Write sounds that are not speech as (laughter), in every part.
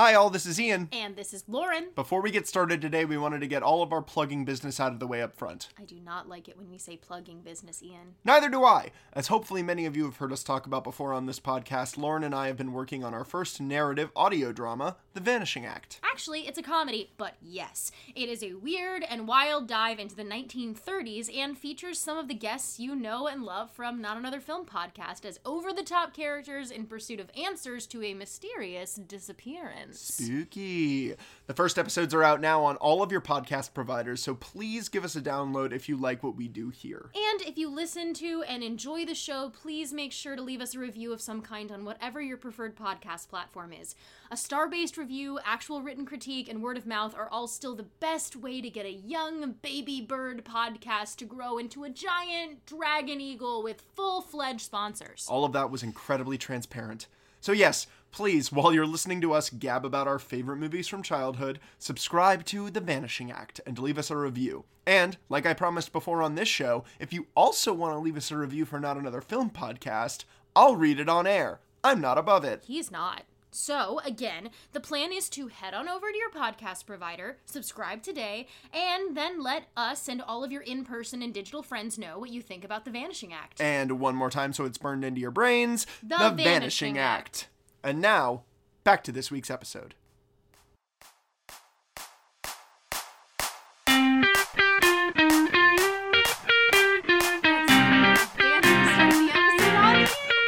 Hi, all, this is Ian. And this is Lauren. Before we get started today, we wanted to get all of our plugging business out of the way up front. I do not like it when we say plugging business, Ian. Neither do I. As hopefully many of you have heard us talk about before on this podcast, Lauren and I have been working on our first narrative audio drama, The Vanishing Act. Actually, it's a comedy, but yes, it is a weird and wild dive into the 1930s and features some of the guests you know and love from Not Another Film podcast as over the top characters in pursuit of answers to a mysterious disappearance. Spooky. The first episodes are out now on all of your podcast providers, so please give us a download if you like what we do here. And if you listen to and enjoy the show, please make sure to leave us a review of some kind on whatever your preferred podcast platform is. A star based review, actual written critique, and word of mouth are all still the best way to get a young baby bird podcast to grow into a giant dragon eagle with full fledged sponsors. All of that was incredibly transparent. So, yes, please, while you're listening to us gab about our favorite movies from childhood, subscribe to The Vanishing Act and leave us a review. And, like I promised before on this show, if you also want to leave us a review for Not Another Film podcast, I'll read it on air. I'm not above it. He's not. So, again, the plan is to head on over to your podcast provider, subscribe today, and then let us and all of your in person and digital friends know what you think about The Vanishing Act. And one more time so it's burned into your brains The Vanishing Act. And now, back to this week's episode.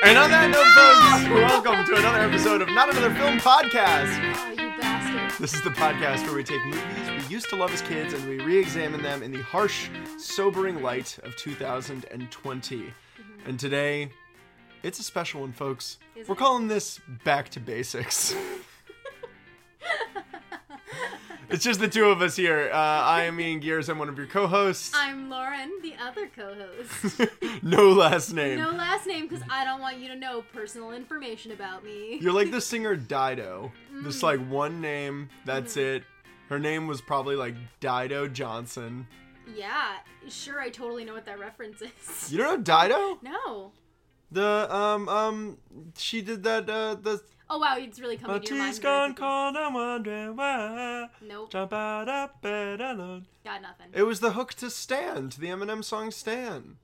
And on that note, folks, welcome to another episode of Not Another Film Podcast. You bastard. This is the podcast where we take movies we used to love as kids and we re examine them in the harsh, sobering light of 2020. And today, it's a special one, folks. Is We're it? calling this Back to Basics. (laughs) it's just the two of us here. Uh, I am Ian Gears. I'm one of your co hosts. I'm Lauren, the other co host. (laughs) no last name. no last name because I don't want you to know personal information about me. You're like (laughs) the singer Dido. Just like one name, that's it. Her name was probably like Dido Johnson. Yeah, sure, I totally know what that reference is. You don't know Dido? No. The um um she did that uh the Oh wow, it's really coming to your mind. gone cold, I'm wondering why. Nope, Jump out of bed alone. got nothing. It was the hook to Stand, the Eminem song Stand.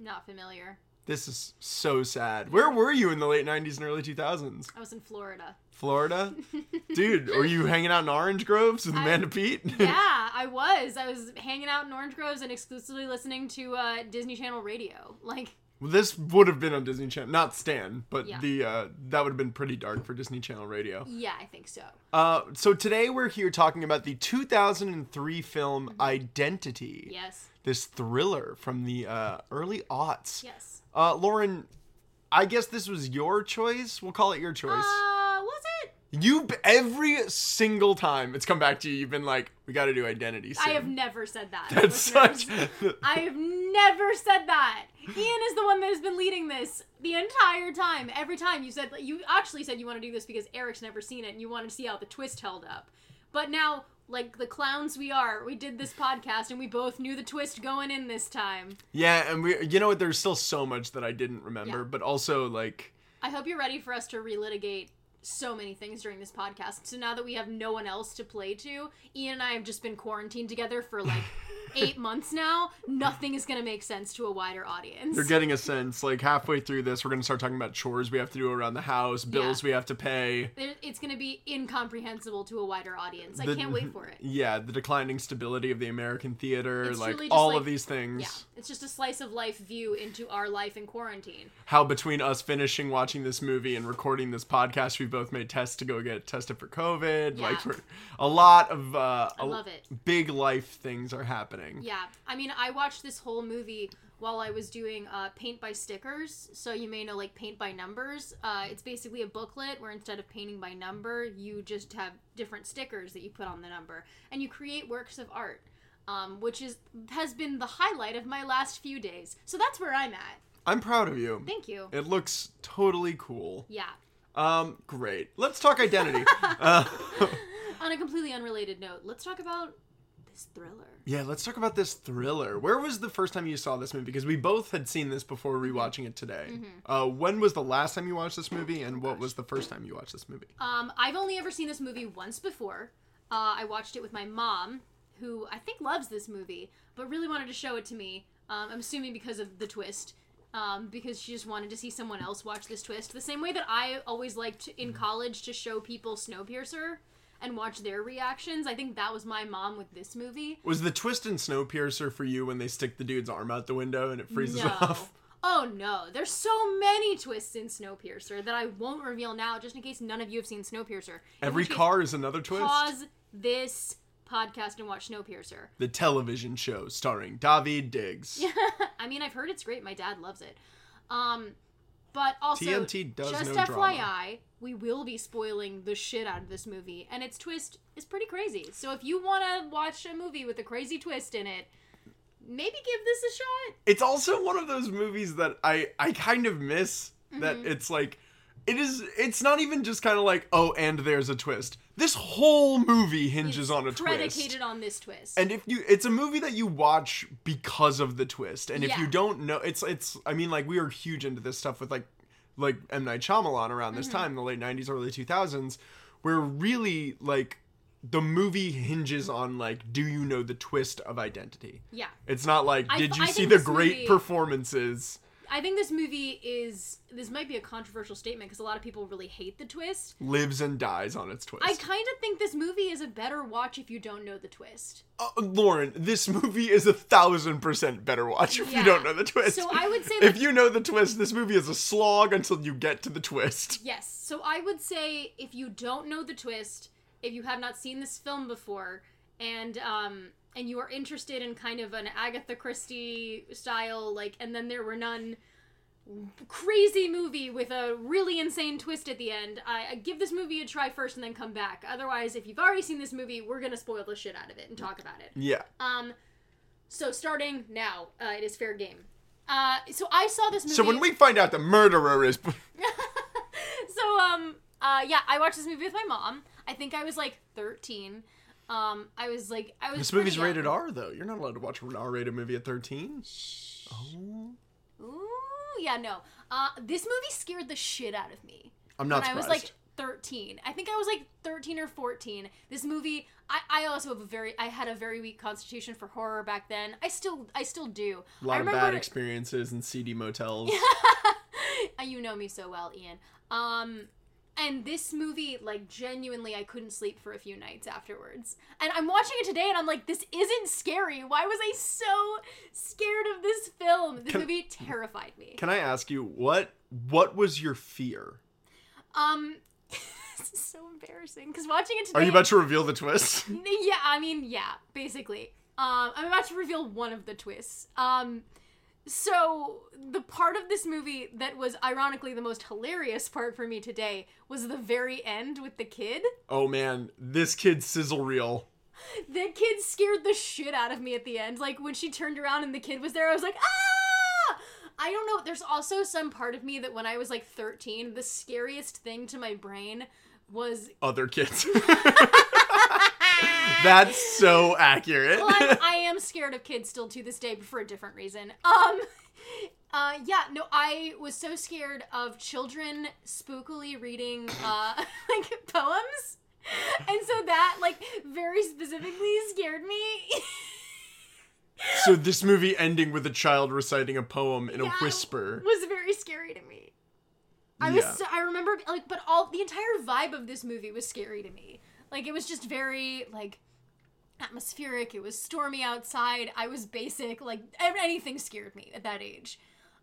Not familiar. This is so sad. Where were you in the late 90s and early 2000s? I was in Florida. Florida? (laughs) Dude, were you hanging out in orange groves with I- Amanda Pete? (laughs) Yeah, I was. I was hanging out in Orange Groves and exclusively listening to uh, Disney Channel radio. Like, this would have been on Disney Channel, not Stan, but Yeah. the uh, that would have been pretty dark for Disney Channel radio. yeah, I think so. Uh, so today we're here talking about the 2003 film Identity. Yes. This thriller from the uh, early aughts. Yes. Uh, Lauren, I guess this was your choice. We'll call it your choice. Uh? You every single time it's come back to you, you've been like, "We got to do Identity." Soon. I have never said that. That's such. (laughs) I have never said that. Ian is the one that has been leading this the entire time. Every time you said you actually said you want to do this because Eric's never seen it and you wanted to see how the twist held up. But now, like the clowns we are, we did this podcast and we both knew the twist going in this time. yeah, and we, you know what? There's still so much that I didn't remember, Yeah. but also like. I hope you're ready for us to relitigate so many things during this podcast. So now that we have no one else to play to, Ian and I have just been quarantined together for like (laughs) eight months now. Nothing is gonna make sense to a wider audience. You're getting a sense, like halfway through this, we're gonna start talking about chores we have to do around the house, bills Yeah. we have to pay. It's gonna be incomprehensible to a wider audience. I can't wait (laughs) for it. Yeah, the declining stability of the American theater, It's like all like- of these things. Yeah, it's just a slice of life view into our life in quarantine. How between us finishing watching this movie and recording this podcast, we both made tests to go get tested for COVID. Yeah. Like, for a lot of uh, I love it. big life things are happening. Yeah, I mean, I watched this whole movie while I was doing uh, paint by stickers. So you may know like paint by numbers. Uh, it's basically a booklet where instead of painting by number, you just have different stickers that you put on the number, and you create works of art. Um, which is has been the highlight of my last few days. So that's where I'm at. I'm proud of you. Thank you. It looks totally cool. Yeah. Um, great. Let's talk identity. (laughs) uh, On a completely unrelated note, let's talk about this thriller. Yeah, let's talk about this thriller. Where was the first time you saw this movie? Because we both had seen this before rewatching it today. Uh, when was the last time you watched this movie, and what was the first time you watched this movie? Um, I've only ever seen this movie once before. Uh, I watched it with my mom, who I think loves this movie, but really wanted to show it to me. Um, I'm assuming because of the twist. Um, because she just wanted to see someone else watch this twist. The same way that I always liked in college to show people Snowpiercer and watch their reactions. I think that was my mom with this movie. Was the twist in Snowpiercer for you when they stick the dude's arm out the window and it freezes No. off? (laughs) Oh no, there's so many twists in Snowpiercer that I won't reveal now, just in case none of you have seen Snowpiercer. In Every car is another twist. Pause this podcast and watch Snowpiercer. The television show starring David Diggs. (laughs) I mean, I've heard it's great. My dad loves it. Um, but also, TNT does just no FYI, drama. we will be spoiling the shit out of this movie, and its twist is pretty crazy. So if you want to watch a movie with a crazy twist in it, maybe give this a shot. It's also one of those movies that I I kind of miss that Mm-hmm. it's like it is it's not even just kind of like oh and there's a twist. This whole movie hinges It's on a twist. predicated on this twist. And if you it's a movie that you watch because of the twist. And if you don't know it's it's I mean like we were huge into this stuff with like like M Night Shyamalan around this Mm-hmm. time, the late 90s early 2000s, where really like the movie hinges on like do you know the twist of identity? yeah. It's not like I did you I see the great movie- performances? I think this movie is. This might be a controversial statement because a lot of people really hate the twist. Lives and dies on its twist. I kind of think this movie is a better watch if you don't know the twist. Uh, Lauren, this movie is a thousand percent better watch if Yeah. you don't know the twist. So I would say, (laughs) if you know the twist, this movie is a slog until you get to the twist. (laughs) Yes. So I would say if you don't know the twist, if you have not seen this film before, and um and you are interested in kind of an Agatha Christie style, like, and then there were none crazy movie with a really insane twist at the end, I, I give this movie a try first and then come back. Otherwise, if you've already seen this movie, we're gonna spoil the shit out of it and talk about it. Yeah. Um, so starting now, uh, it is fair game. Uh, so I saw this movie. So when we find out the murderer is (laughs) so um uh yeah i watched this movie with my mom i think i was like 13 um i was like i was this movie's young. rated R though. You're not allowed to watch an R-rated movie at 13. Oh. ooh yeah no uh this movie scared the shit out of me I'm not when i was like 13 i think i was like 13 or 14 this movie I, I also have a very i had a very weak constitution for horror back then i still i still do a lot I of bad experiences in seedy motels. (laughs) You know me so well, Ian. Um, and this movie, like, genuinely, I couldn't sleep for a few nights afterwards. And I'm watching it today, and I'm like, this isn't scary. Why was I so scared of this film? This Can- movie terrified me. Can I ask you what what was your fear? Um, (laughs) this is so embarrassing because watching it today. Are you about to reveal the twist? (laughs) Yeah, I mean, yeah, basically. Um, I'm about to reveal one of the twists. Um, so the part of this movie that was ironically the most hilarious part for me today was the very end with the kid. oh man, this kid's sizzle reel. The kid scared the shit out of me at the end. Like when she turned around and the kid was there, I was like, ah! I don't know. There's also some part of me that when I was like 13, the scariest thing to my brain was Other kids. (laughs) (laughs) (laughs) That's so accurate. well, I'm, I am scared of kids still to this day, but for a different reason. Um, uh, yeah, no, I was so scared of children spookily reading uh (laughs) like poems, and so that like very specifically scared me. so this movie ending with a child reciting a poem in a whisper. was very scary to me. I was Yeah. so, I remember like but all the entire vibe of this movie was scary to me. Like it was just very like atmospheric. It was stormy outside. I was basic. Like anything scared me at that age.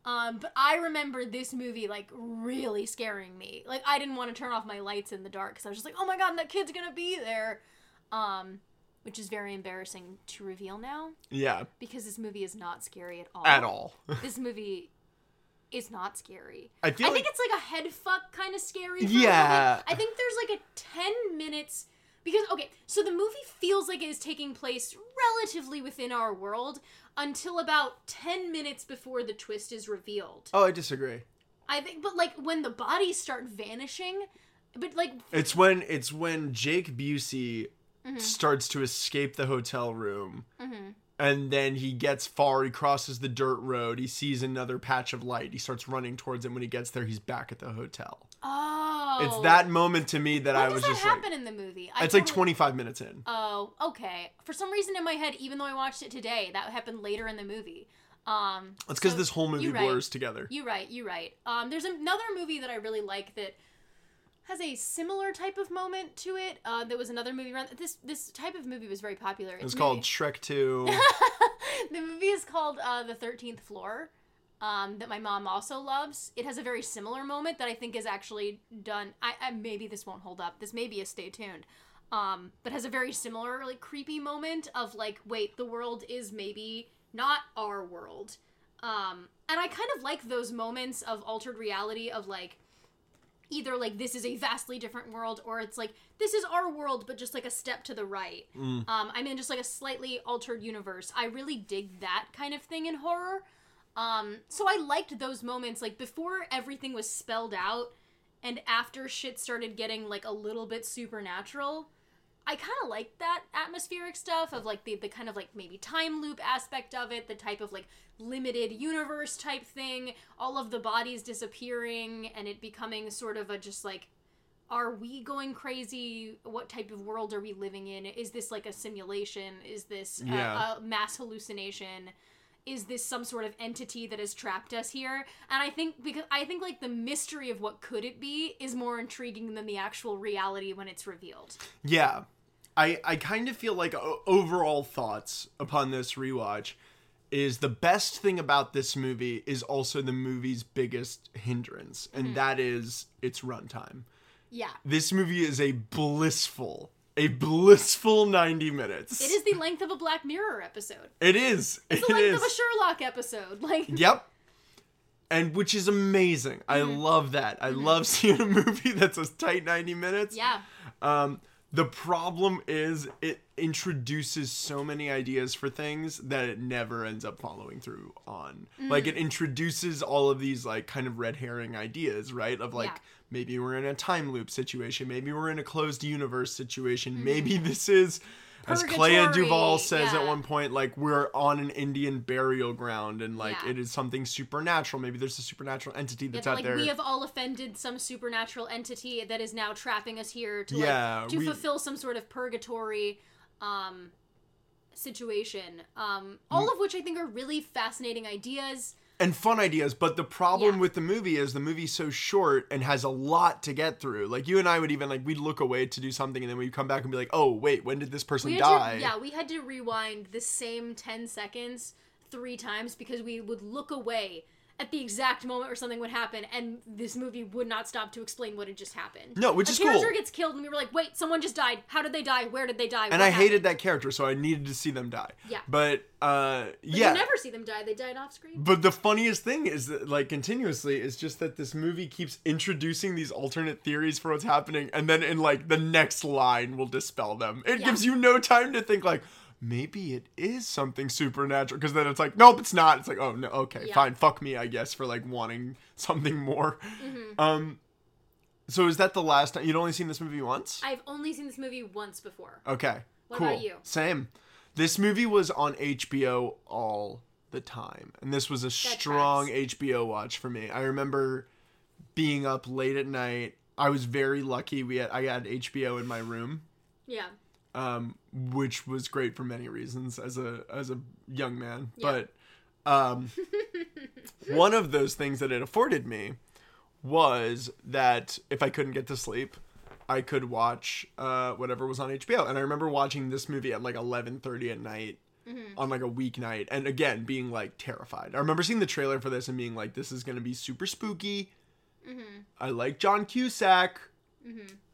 Um, but I remember this movie like really scaring me. Like I didn't want to turn off my lights in the dark because I was just like, oh my god, that kid's gonna be there. Um, which is very embarrassing to reveal now Yeah, because this movie is not scary at all. at all. (laughs) This movie is not scary. I feel I like think it's like a head fuck kind of scary. Yeah. I think there's like a 10 minutes because okay, so the movie feels like it is taking place relatively within our world until about 10 minutes before the twist is revealed. Oh, I disagree. I think but like when the bodies start vanishing, but like It's when it's when Jake Busey starts to escape the hotel room. Mm-hmm. And then he gets far, he crosses the dirt road, he sees another patch of light. He starts running towards it. When he gets there, he's back at the hotel. It's that moment to me that When I does was that just happen like in the movie? I it's like totally- 25 minutes in. Oh, okay. For some reason in my head, even though I watched it today, that happened later in the movie. Um, It's because so this whole movie you're right. blurs together. You right, you right. Um, there's another movie that I really like that has a similar type of moment to it. Uh, there was another movie around this. This type of movie was very popular. It's called Shrek 2. (laughs) the movie is called uh, The Thirteenth Floor. Um, that my mom also loves. It has a very similar moment that I think is actually done. I, I maybe this won't hold up. This may be a stay tuned. Um, but has a very similar like creepy moment of like, wait, the world is maybe not our world. Um, and I kind of like those moments of altered reality of like either like this is a vastly different world or it's like this is our world but just like a step to the right um i'm in just like a slightly altered universe i really dig that kind of thing in horror um so i liked those moments like before everything was spelled out and after shit started getting like a little bit supernatural I kind of like that atmospheric stuff of like the, the kind of like maybe time loop aspect of it, the type of like limited universe type thing, all of the bodies disappearing and it becoming sort of a just like, are we going crazy? What type of world are we living in? Is this like a simulation? Is this a, Yeah. a mass hallucination? Is this some sort of entity that has trapped us here? And I think because I think like the mystery of what could it be is more intriguing than the actual reality when it's revealed. Yeah. I, I kind of feel like overall thoughts upon this rewatch is the best thing about this movie is also the movie's biggest hindrance, and Mm-hmm. that is its runtime. Yeah. This movie is a blissful, a blissful 90 minutes. It is the length of a Black Mirror episode. It is. It's the length is. of a Sherlock episode. Like Yep. And which is amazing. I Mm-hmm. love that. I love (laughs) seeing a movie that's a tight 90 minutes. Yeah. Um, the problem is it introduces so many ideas for things that it never ends up following through on. Like Mm. it introduces all of these like kind of red herring ideas, right? Of like Yeah. Maybe we're in a time loop situation, maybe we're in a closed universe situation, Mm. maybe this is as Clea Purgatory, Duvall says at one point, like we're on an Indian burial ground and like Yeah. it is something supernatural. Maybe there's a supernatural entity that's that, out like there. we have all offended some supernatural entity that is now trapping us here to Yeah, like to we- fulfill some sort of purgatory um situation. Um all of which I think are really fascinating ideas. And fun ideas but the problem Yeah. with the movie is the movie's so short and has a lot to get through like you and i would even like we'd look away to do something and then we'd come back and be like oh wait when did this person We die to, yeah, we had to rewind the same 10 seconds three times because we would look away at the exact moment where something would happen and this movie would not stop to explain what had just happened. No, which a is character cool. gets killed and we were like, "Wait, someone just died. How did they die? Where did they die?" and What i hated that character so i needed to see them die Yeah. but uh But yeah You never see them die. They died off screen. but the funniest thing is that like continuously is just that this movie keeps introducing these alternate theories for what's happening and then in like the next line will dispel them it Yeah. gives you no time to think like maybe it is something supernatural because then it's like nope it's not it's like oh no okay Yeah. fine fuck me i guess for like wanting (laughs) something more Mm-hmm. um so is that the last time you'd only seen this movie once I've only seen this movie once before. okay What cool about you? same this movie was on hbo all the time and this was a strong hbo watch for me i remember being up late at night i was very lucky we had i had hbo in my room Yeah. Um, which was great for many reasons as a as a young man. Yeah. But um, (laughs) one of those things that it afforded me was that if I couldn't get to sleep, I could watch uh, whatever was on HBO. And I remember watching this movie at like eleven thirty at night. On like a weeknight, and again being like terrified. I remember seeing the trailer for this and being like, "This is gonna be super spooky." I like John Cusack.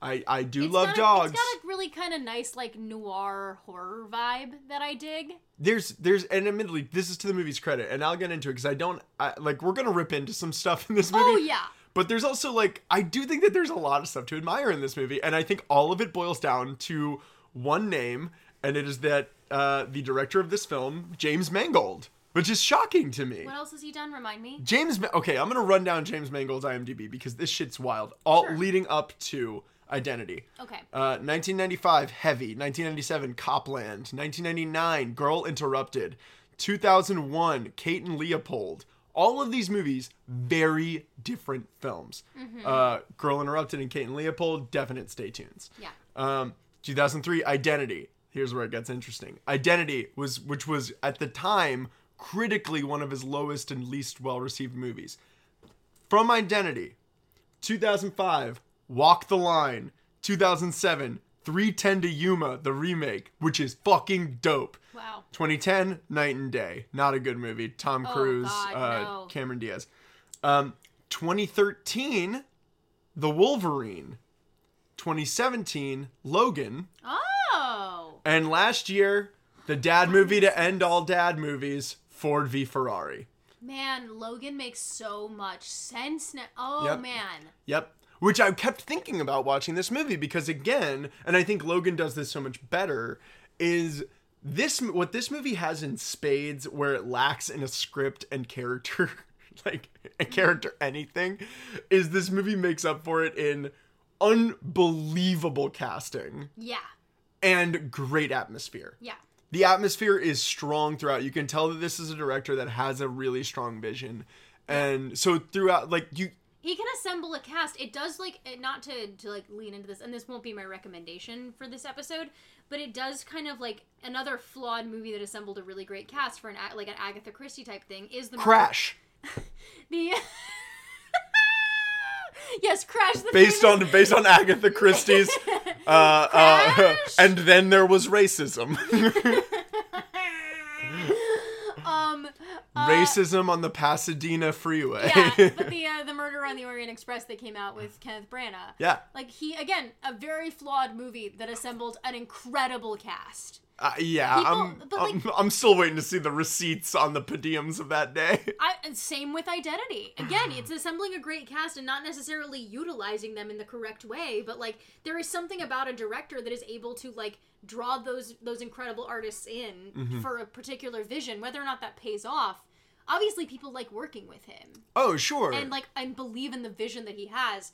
I I do It's love got a- dogs. It's got a really kind of nice, like noir horror vibe that I dig. there's there's and admittedly this is to the movie's credit and i'll get into it because i don't I, like we're gonna rip into some stuff in this movie Oh yeah. but there's also like i do think that there's a lot of stuff to admire in this movie and i think all of it boils down to one name and it is that uh, the director of this film james mangold which is shocking to me What else has he done? Remind me. james okay i'm gonna run down james mangold's imdb because this shit's wild all Sure. leading up to Identity. Okay. Uh, 1995, Heavy. 1997, Copland. 1999, Girl Interrupted. 2001, Kate and Leopold. All of these movies, very different films. Uh, Girl Interrupted and Kate and Leopold, definite stay tunes. Yeah. Um, 2003, Identity. Here's where it gets interesting. Identity was, which was at the time critically one of his lowest and least well received movies. From Identity, 2005, Walk the Line. 2007, 310 to Yuma, the remake, which is fucking dope. Wow. 2010, Night and Day. Not a good movie. Tom Cruise, Oh, God, uh, no. Cameron Diaz. Um, 2013, The Wolverine. 2017, Logan. Oh. And last year, the dad movie to end all dad movies, Ford v Ferrari. Man, Logan makes so much sense now. Oh Yep. man. Yep. Which I kept thinking about watching this movie because again, and I think Logan does this so much better, is this what this movie has in spades where it lacks in a script and character (laughs) like a mm-hmm. character anything is this movie makes up for it in unbelievable casting Yeah. and great atmosphere. Yeah. The atmosphere is strong throughout. You can tell that this is a director that has a really strong vision. And so throughout like you He can assemble a cast. It does like not to to like lean into this, and this won't be my recommendation for this episode, but it does kind of like another flawed movie that assembled a really great cast for an like an Agatha Christie type thing is the crash (laughs) The yes, Crash. The based famous- on based on Agatha Christie's (laughs) uh, uh, and then there was racism. (laughs) um. uh, racism on the Pasadena freeway. yeah, but the (laughs) uh, the Murder on the Orient Express that came out with Kenneth Branagh. yeah. Like he again, a very flawed movie that assembled an incredible cast. Uh, yeah, People- I'm, but, I'm I'm still waiting to see the receipts on the per diems of that day. (laughs) I same with Identity. Again, it's assembling a great cast and not necessarily utilizing them in the correct way, but like there is something about a director that is able to like draw those those incredible artists in Mm-hmm. for a particular vision, whether or not that pays off. Obviously, people like working with him Oh, sure. and like and believe in the vision that he has.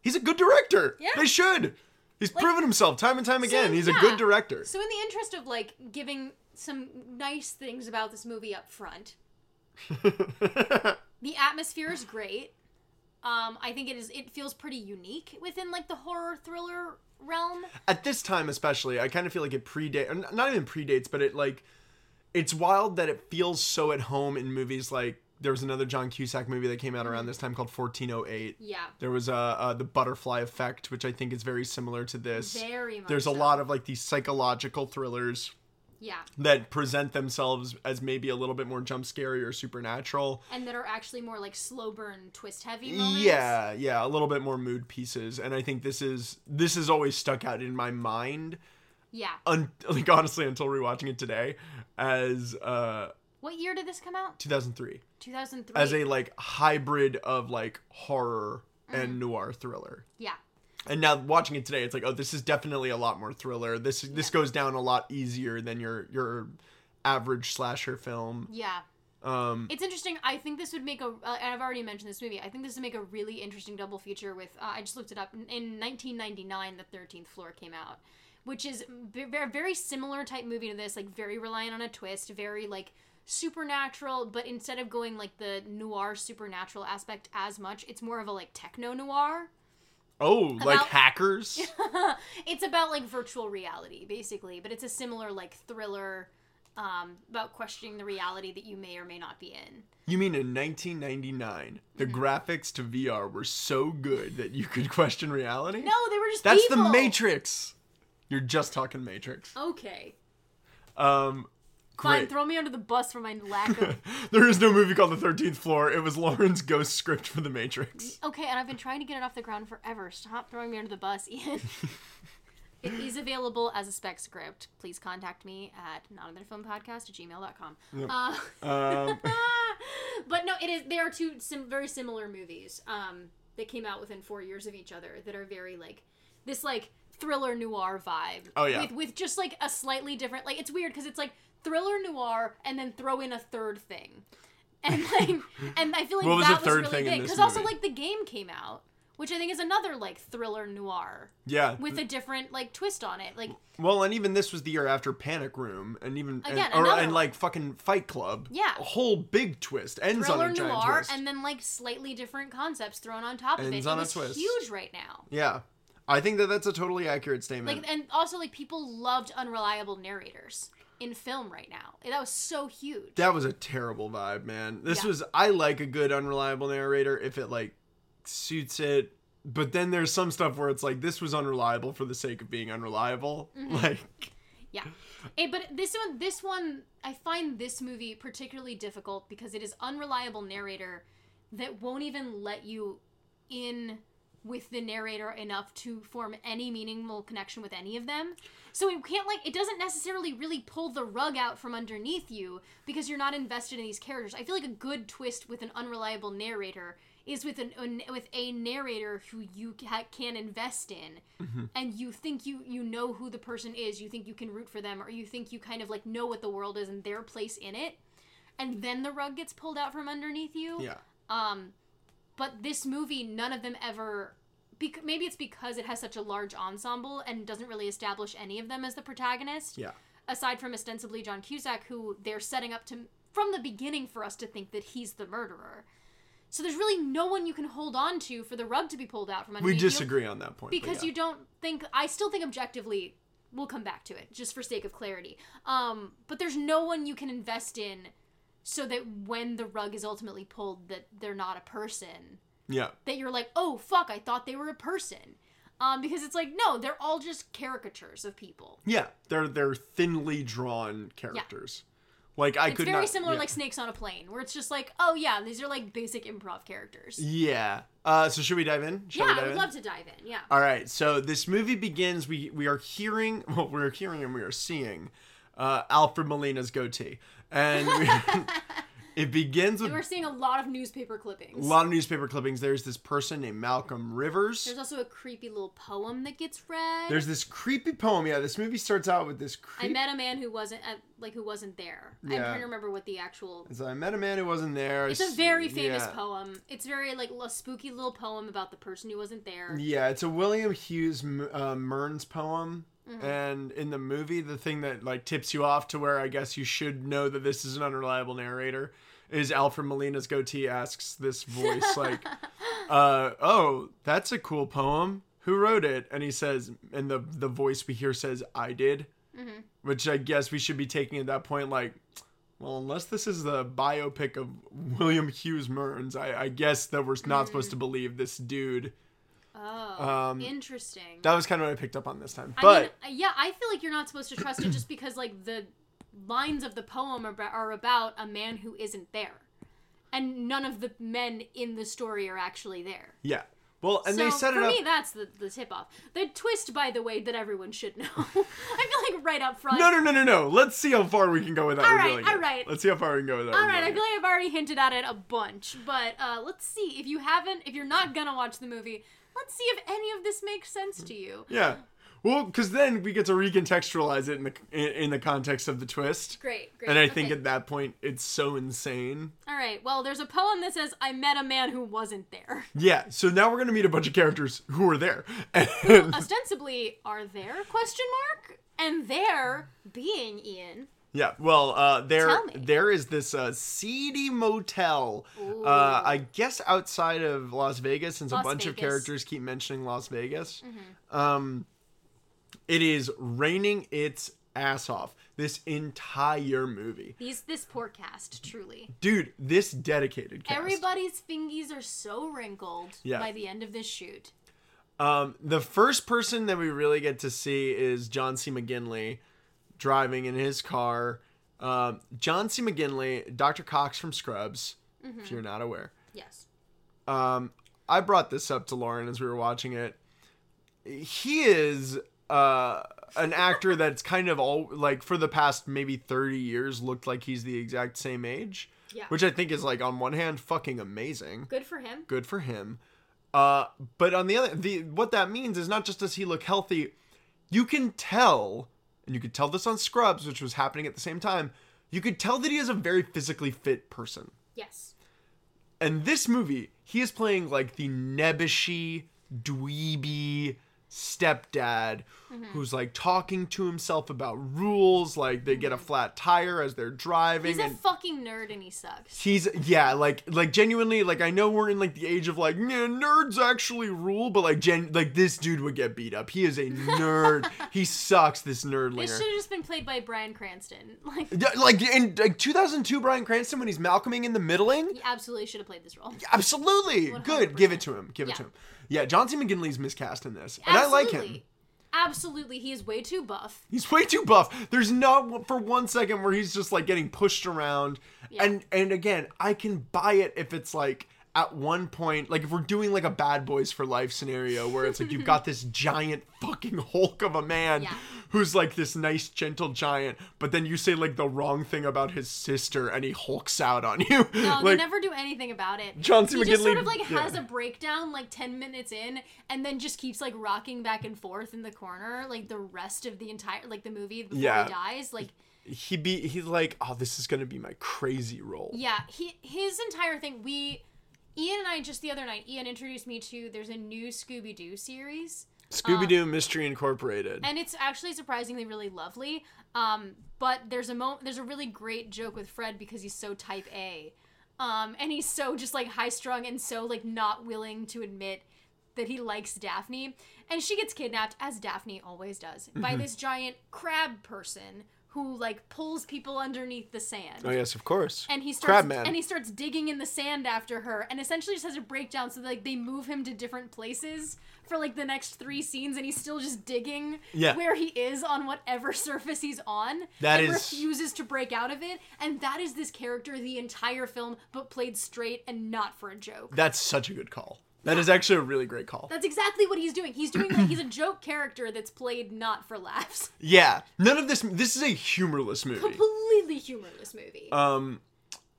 He's a good director. Yeah. They should. He's proven himself time and time again. So, He's a good director. So, in the interest of like giving some nice things about this movie up front, (laughs) the atmosphere is great. Um, I think it is. It feels pretty unique within like the horror thriller realm. At this time, especially, I kind of feel like it predates, not even predates, but it like, it's wild that it feels so at home in movies like there was another John Cusack movie that came out around this time called 1408. Yeah, There was uh, uh, the Butterfly Effect, which I think is very similar to this. very much. There's a so. lot of like these psychological thrillers Yeah, that present themselves as maybe a little bit more jump scary or supernatural. and that are actually more like slow burn, twist heavy moments. Yeah, yeah, a little bit more mood pieces, and I think this is this has always stuck out in my mind, yeah. un- like honestly until rewatching it today, as uh What year did this come out? 2003, Two thousand three. as a like hybrid of like horror Mm-hmm. and noir thriller. yeah. And now watching it today, it's like, oh, this is definitely a lot more thriller. This this goes down a lot easier than your your average slasher film. Yeah. Um, It's interesting. I think this would make a. Uh, and I've already mentioned this movie. I think this would make a really interesting double feature with. Uh, I just looked it up. In, in 1999, The Thirteenth Floor came out, which is a very, very similar type movie to this. Like very reliant on a twist, very like supernatural. But instead of going like the noir supernatural aspect as much, it's more of a like techno noir. oh, like hackers. (laughs) it's about like virtual reality basically, but it's a similar like thriller. Um, about questioning the reality that you may or may not be in. You mean in 1999, the Mm-hmm. graphics to VR were so good that you could (laughs) question reality? No, they were just That's the Matrix. You're just talking Matrix. Okay. Um, Fine, great. throw me under the bus for my lack of. (laughs) there is no movie called The 13th Floor. It was Lauren's ghost script for The Matrix. okay, and I've been trying to get it off the ground forever. Stop throwing me under the bus, Ian. (laughs) it is available as a spec script. Please contact me at notanotherfilmpodcast at gmail.com. Uh, Um, (laughs) but no, it is. They are two sim- very similar movies. Um, that came out within four years of each other. That are very like this like thriller noir vibe. Oh, yeah. With with just like a slightly different like it's weird because it's like thriller noir and then throw in a third thing. And like, (laughs) and I feel like was that the third was thing really in big this because also movie? like the game came out, which I think is another like thriller noir Yeah. with a different like twist on it. Like well, and even this was the year after Panic Room, and even and, Again, or, another and one. like fucking Fight Club. Yeah. A whole big twist ends thriller on a giant noir twist. and then like slightly different concepts thrown on top of Ends it. on it a was twist. huge right now. yeah, I think that that's a totally accurate statement. Like and also like people loved unreliable narrators in film right now. That was so huge. that was a terrible vibe, man. This Yeah. was I like a good unreliable narrator if it like suits it. But then there's some stuff where it's like this was unreliable for the sake of being unreliable. Mm-hmm. (laughs) Like Yeah. Eh, but this one this one I find this movie particularly difficult because it is unreliable narrator that won't even let you in with the narrator enough to form any meaningful connection with any of them. So it can't like it doesn't necessarily really pull the rug out from underneath you because you're not invested in these characters. I feel like a good twist with an unreliable narrator is with an, an with a narrator who you ca- can invest in and you think you you know who the person is, you think you can root for them or you think you kind of like know what the world is and their place in it. And then the rug gets pulled out from underneath you. yeah. Um, but this movie, none of them ever. Bec- maybe it's because it has such a large ensemble and doesn't really establish any of them as the protagonist. Yeah. Aside from ostensibly John Cusack, who they're setting up to from the beginning for us to think that he's the murderer. So there's really no one you can hold on to for the rug to be pulled out from underneath you We disagree on that point. because yeah. you don't think I still think objectively we'll come back to it just for sake of clarity. Um, but there's no one you can invest in so that when the rug is ultimately pulled that they're not a person Yeah. that you're like, "Oh fuck, I thought they were a person." Um, because it's like, no, they're all just caricatures of people. Yeah, they're they're thinly drawn characters. Yeah. Like I It's could very not, similar yeah. like Snakes on a Plane, where it's just like, oh yeah, these are like basic improv characters. Yeah. Uh, so should we dive in? Shall we yeah, dive I would in? love to dive in. Yeah. All right. So this movie begins. We we are hearing. (laughs) Well, we're hearing and we are seeing uh, Alfred Molina's goatee, and we, (laughs) (laughs) it begins with And we're seeing a lot of newspaper clippings. a lot of newspaper clippings. There's this person named Malcolm Rivers. There's also a creepy little poem that gets read. There's this creepy poem. Yeah, this movie starts out with this creepy I met a man who wasn't uh, like who wasn't there. I'm Yeah. trying to remember what the actual. So I met a man who wasn't there. It's a very famous yeah. poem. It's very like a spooky little poem about the person who wasn't there. Yeah, it's a William Hughes uh, Mearns poem. Mm-hmm. And in the movie, the thing that like tips you off to where I guess you should know that this is an unreliable narrator is Alfred Molina's goatee asks this voice (laughs) like, uh, "Oh, that's a cool poem. Who wrote it?" And he says, and the the voice we hear says, "I did," Mm-hmm. which I guess we should be taking at that point like. Well, unless this is the biopic of William Hughes Mearns, I, I guess that we're not supposed to Mm. believe this dude. Oh, Um, interesting. That was kind of what I picked up on this time. I But mean, uh, yeah, I feel like you're not supposed to trust it just because like the lines of the poem are, about- are about a man who isn't there, and none of the men in the story are actually there. yeah. Well, and so they set for it up. For me, that's the, the tip off. The twist, by the way, that everyone should know. (laughs) I feel like right up front. No, no, no, no, no. Let's see how far we can go without All right, revealing it. all right. Let's see how far we can go without All right, I feel like I've already hinted at it a bunch, but uh, let's see if you haven't, if you're not gonna watch the movie, let's see if any of this makes sense to you. Yeah. Well, because then we get to recontextualize it in the in, in the context of the twist, Great, great. and I think Okay. at that point it's so insane. All right. Well, there's a poem that says, "I met a man who wasn't there." Yeah. So now we're gonna meet a bunch of characters who are there, and (laughs) Ostensibly, are there? Question mark. And there being Ian. Yeah, well, uh, there there is this uh, seedy motel. Uh, I guess outside of Las Vegas, since Las a bunch of Vegas. Mm-hmm. characters keep mentioning Las Vegas. Um, it is raining its ass off this entire movie, These this poor cast, truly. dude. This dedicated cast. Everybody's fingies are so wrinkled Yeah. by the end of this shoot. Um, the first person that we really get to see is John C. McGinley driving in his car. Um, John C. McGinley, Dr. Cox from Scrubs, Mm-hmm. if you're not aware. Yes. Um, I brought this up to Lauren as we were watching it. He is uh, an actor that's kind of all like for the past maybe 30 years looked like he's the exact same age, Yeah. which I think is like on one hand fucking amazing. Good for him. Good for him. Uh, but on the other, the what that means is not just does he look healthy, you can tell, and you could tell this on Scrubs, which was happening at the same time. You could tell that he is a very physically fit person. Yes. and this movie, he is playing like the nebbishy, dweeby stepdad Mm-hmm. who's like talking to himself about rules. Like they get a flat tire as they're driving, He's a fucking nerd and he sucks. he's yeah, like like genuinely, like I know we're in like the age of like nerds actually rule, but like gen like this dude would get beat up. He is a nerd. (laughs) he sucks. This It nerdlinger. should have just been played by Brian Cranston. (laughs) Like, Yeah, like in like 2002, Brian Cranston when he's Malcolming in the middling. he absolutely should have played this role. Absolutely. Good. Give it to him. Give it Yeah. to him. Yeah, John C. McGinley's miscast in this. And I like him. Absolutely. Absolutely, he is way too buff. He's way too buff. There's not for one second where he's just like getting pushed around. Yeah. And and again, I can buy it if it's like at one point, like if we're doing like a bad boys for life scenario where it's like you've got this (laughs) giant fucking Hulk of a man Yeah. who's like this nice gentle giant, but then you say like the wrong thing about his sister and he hulks out on you. No, they never do anything about it. John C. He just sort of like yeah. has a breakdown like 10 minutes in and then just keeps like rocking back and forth in the corner like the rest of the entire like the movie before Yeah. he dies. Like he be he's like, oh, this is gonna be my crazy role. yeah, he his entire thing we Ian and I just the other night Ian introduced me to there's a new Scooby Doo series. Scooby Doo Mystery Incorporated. and it's actually surprisingly really lovely. Um, but there's a mo- there's a really great joke with Fred because he's so type A, um, and he's so just like high strung and so like not willing to admit that he likes Daphne, and she gets kidnapped as Daphne always does by Mm-hmm. this giant crab person who like pulls people underneath the sand oh yes, of course. and he starts Crab Man. and he starts digging in the sand after her and essentially just has a breakdown so like they move him to different places for like the next three scenes and he's still just digging Yeah. where he is on whatever (laughs) surface he's on That and is- refuses to break out of it and that is this character the entire film but played straight and not for a joke That's such a good call. That is actually a really great call. that's exactly what he's doing he's doing like he's a joke character that's played not for laughs Yeah, none of this. This is a humorless movie. completely humorless movie Um,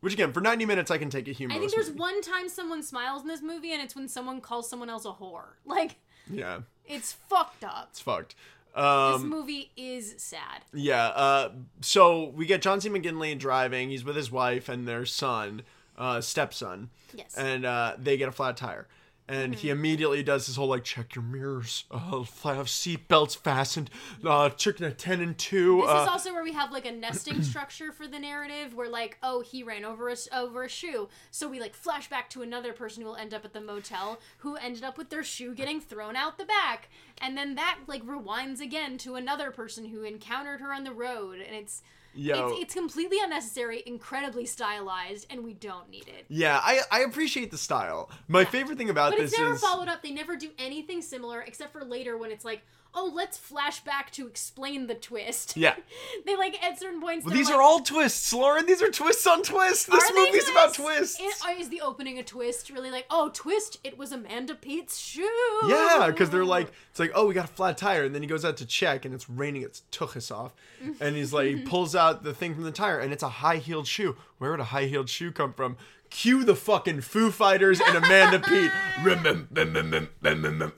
which again, for ninety minutes, I can take a humorless. I think there's movie. one time someone smiles in this movie, and it's when someone calls someone else a whore. (laughs) Like, Yeah, it's fucked up. it's fucked. This Um, movie is sad. yeah. Uh, so we get John C. McGinley driving. He's with his wife and their son, uh, stepson. Yes. And uh, they get a flat tire. And he immediately does his whole like check your mirrors, uh, have seat belts fastened, uh, check a ten and two. This uh, is also where we have like a nesting structure for the narrative, where like, oh, he ran over a over a shoe, so we like flash back to another person who will end up at the motel who ended up with their shoe getting thrown out the back, and then that like rewinds again to another person who encountered her on the road, and it's Yo. it's, it's completely unnecessary, incredibly stylized, and we don't need it. Yeah, I, I appreciate the style. My favorite thing about But this it's never is followed up. They never do anything similar except for later when it's like, oh, let's flash back to explain the twist. Yeah. (laughs) they like at certain points. Well, these like, are all twists, Lauren. These are twists on twists. This "Are they movie's about twists. Is, uh, the opening a twist? Really like, oh, twist! It was Amanda Pete's shoe. yeah, because they're like, it's like, oh, we got a flat tire, and then he goes out to check, and it's raining its tuchus off, and he's like, he (laughs) pulls out the thing from the tire, and it's a high heeled shoe. Where would a high heeled shoe come from? Cue the fucking Foo Fighters and Amanda Pete. (laughs)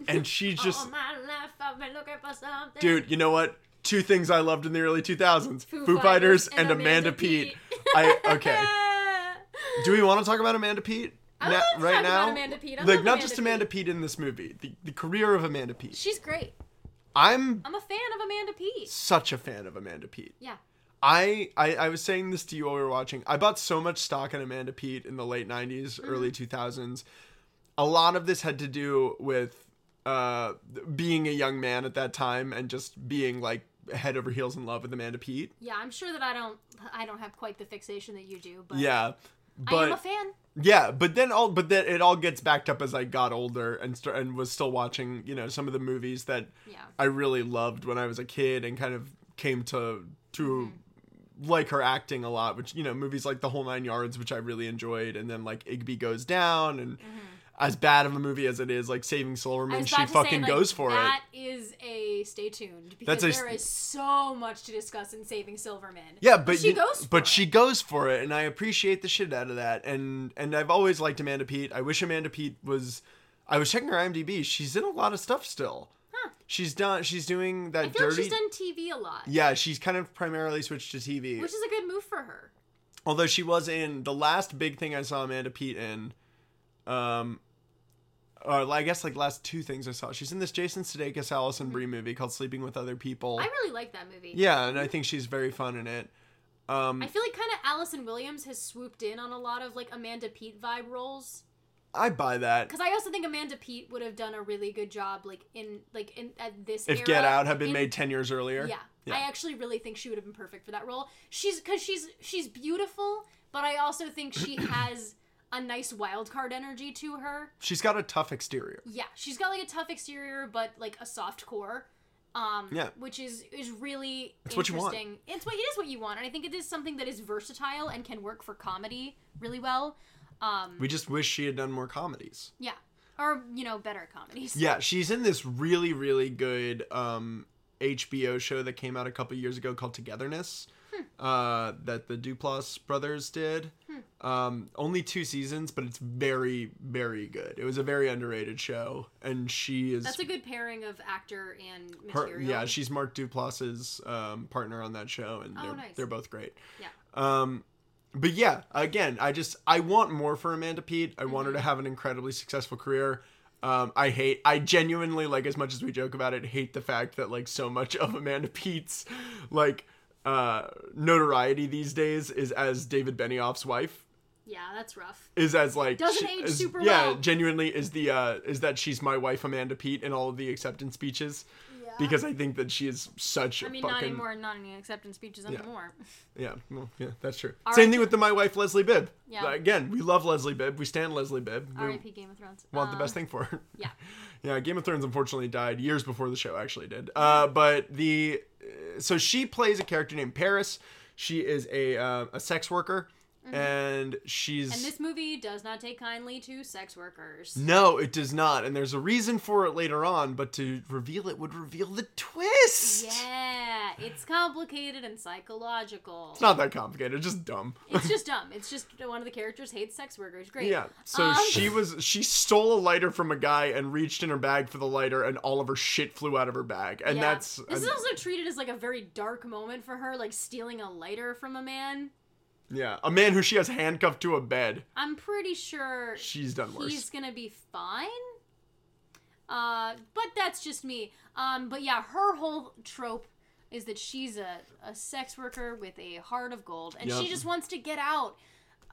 And she just, All my life I've been looking for something. dude, you know what? Two things I loved in the early 2000s: Foo, Foo Fighters Fighters and, and Amanda, Amanda Pete. Pete. (laughs) I okay. (laughs) Do we want to talk about Amanda Pete? Na- right now, about Amanda Pete. I like not Amanda just Amanda Pete. Pete in this movie, the, the career of Amanda Pete. She's great. I'm I'm a fan of Amanda Pete. such a fan of Amanda Pete. Yeah. I, I I was saying this to you while we were watching. I bought so much stock in Amanda Pete in the late '90s, Mm-hmm. early 2000s. A lot of this had to do with uh, being a young man at that time and just being like head over heels in love with Amanda Pete. Yeah, I'm sure that I don't I don't have quite the fixation that you do, but Yeah, I but am a fan. Yeah, but then all but then it all gets backed up as I got older and st- and was still watching, you know, some of the movies that Yeah. I really loved when I was a kid and kind of came to to Mm-hmm. like her acting a lot, which you know, movies like The Whole Nine Yards, which I really enjoyed, and then like Igby Goes Down and as bad of a movie as it is, like Saving. Silverman, she to say, fucking like, goes for it. That is a stay tuned because That's a- there is so much to discuss in Saving Silverman. Yeah, but she you- goes. For but it. she goes for it, and I appreciate the shit out of that. And and I've always liked Amanda Pete. I wish Amanda Pete was. I was checking her IMDb. She's in a lot of stuff still. Huh. She's done. She's doing that I feel dirty. like she's done TV a lot, yeah, she's kind of primarily switched to TV. which is a good move for her. Although she was in the last big thing I saw Amanda Pete in Um, uh, I guess like last two things I saw. She's in this Jason Sudeikis, Allison Brie movie called Sleeping with Other People. I really like that movie. yeah, and I think she's very fun in it. Um, I feel like kind of Allison Williams has swooped in on a lot of like Amanda Pete vibe roles. I buy that. Because I also think Amanda Pete would have done a really good job, like in like in at this. If era, Get Out had been in- made ten years earlier. Yeah. Yeah. I actually really think she would have been perfect for that role. She's because she's she's beautiful, but I also think she (clears throat) has a nice wild card energy to her. She's got a tough exterior. Yeah, she's got like a tough exterior, but like a soft core. Um, Yeah. which is is really It's what you want. interesting. It's what it is what you want, and I think it is something that is versatile and can work for comedy really well. Um, We just wish she had done more comedies. yeah, or you know, better comedies. Yeah, she's in this really, really good um, HBO show that came out a couple years ago called Togetherness. Uh, that the Duplass brothers did. Um, only two seasons, but it's very, very good. It was a very underrated show, and she is That's a good pairing of actor and her. Yeah, she's Mark Duplass's um, partner on that show, and Oh, they're nice. they're both great. Yeah. Um, but yeah, again, I just I want more for Amanda Peet. I want her Mm-hmm. to have an incredibly successful career. Um, I hate, I genuinely like as much as we joke about it, hate the fact that like so much of Amanda Peet's like uh notoriety these days is as David Benioff's wife. yeah, that's rough. Is as like Doesn't she- age is- super yeah, well. genuinely is the uh is that she's my wife Amanda Peet in all of the acceptance speeches Yeah. because I think that she is such I mean, fucking not anymore. Not any acceptance speeches anymore. yeah, well, yeah, that's true. All Same right. thing with the my wife Leslie Bibb. Yeah. Again, we love Leslie Bibb. We stand Leslie Bibb. R.I.P. Game of Thrones. want the Um, best thing for her. Yeah. (laughs) Yeah, Game of Thrones unfortunately died years before the show actually did. Uh, but the so she plays a character named Paris. She is a uh, a sex worker, and she's Mm-hmm. And this movie does not take kindly to sex workers. no, it does not, and there's a reason for it later on. But to reveal it would reveal the twist. Yeah, it's complicated and psychological. It's not that complicated. It's just dumb. It's just (laughs) dumb. It's just one of the characters hates sex workers. Great. Yeah. So Um, she was she stole a lighter from a guy and reached in her bag for the lighter and all of her shit flew out of her bag. And Yeah. that's This is also treated as like a very dark moment for her, like stealing a lighter from a man. Yeah, a man who she has handcuffed to a bed. I'm pretty sure She's done worse. he's gonna be fine. Uh, but that's just me. Um, but yeah, her whole trope is that she's a, a sex worker with a heart of gold, and she just wants to get out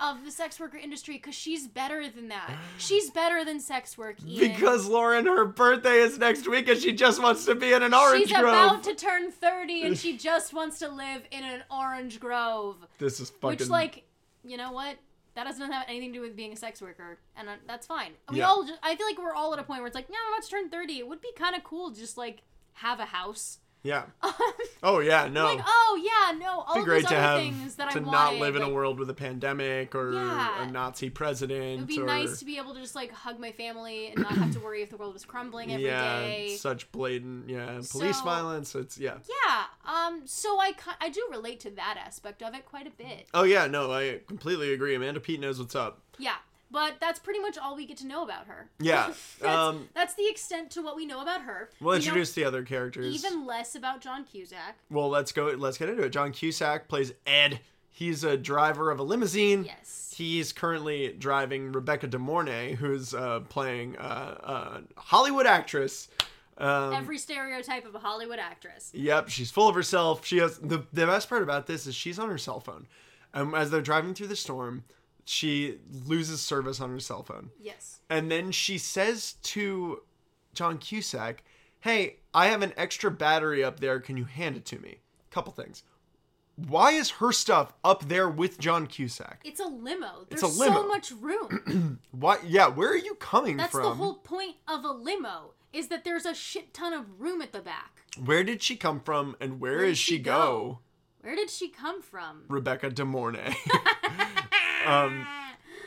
of the sex worker industry because she's better than that. She's (gasps) better than sex work. Ian. Because Lauren, her birthday is next week and she just wants to be in an orange she's grove. about to turn 30 and she (laughs) just wants to live in an orange grove. This is fucking Which, like, you know what? That doesn't have anything to do with being a sex worker, and uh, that's fine. We Yeah. all, just, I feel like we're all at a point where it's like, no, I'm about to turn 30. It would be kind of cool to just like have a house. Yeah. (laughs) Oh yeah, no. like, oh yeah, no, all It'd be great those to other have things that to I not wanted, live in a world with a pandemic or Yeah. a Nazi president. It would be or, nice to be able to just like hug my family and not have to worry if the world was crumbling every day. yeah, such blatant yeah police So- violence. It's yeah. Yeah. Um. So I I do relate to that aspect of it quite a bit. Oh yeah, no, I completely agree. Amanda Peet knows what's up. Yeah. But that's pretty much all we get to know about her. Yeah, (laughs) that's, um, that's the extent to what we know about her. We'll We introduce the other characters. even less about John Cusack. Well, let's go. Let's get into it. John Cusack plays Ed. He's a driver of a limousine. Yes. He's currently driving Rebecca De Mornay, who's uh, playing uh, a Hollywood actress. Um, Every stereotype of a Hollywood actress. Yep, she's full of herself. She has the the best part about this is she's on her cell phone, and as they're driving through the storm, she loses service on her cell phone, Yes. and then she says to John Cusack, "Hey, I have an extra battery up there. Can you hand it to me?" Couple things. Why is her stuff up there with John Cusack? It's a limo. There's It's a limo. so much room. (clears throat) Why? Yeah, where are you coming That's from? the whole point of a limo. Is that there's a shit ton of room at the back. Where did she come from, and where Where is she she go? go? Where did she come from? Rebecca De Mornay. (laughs) (laughs) um,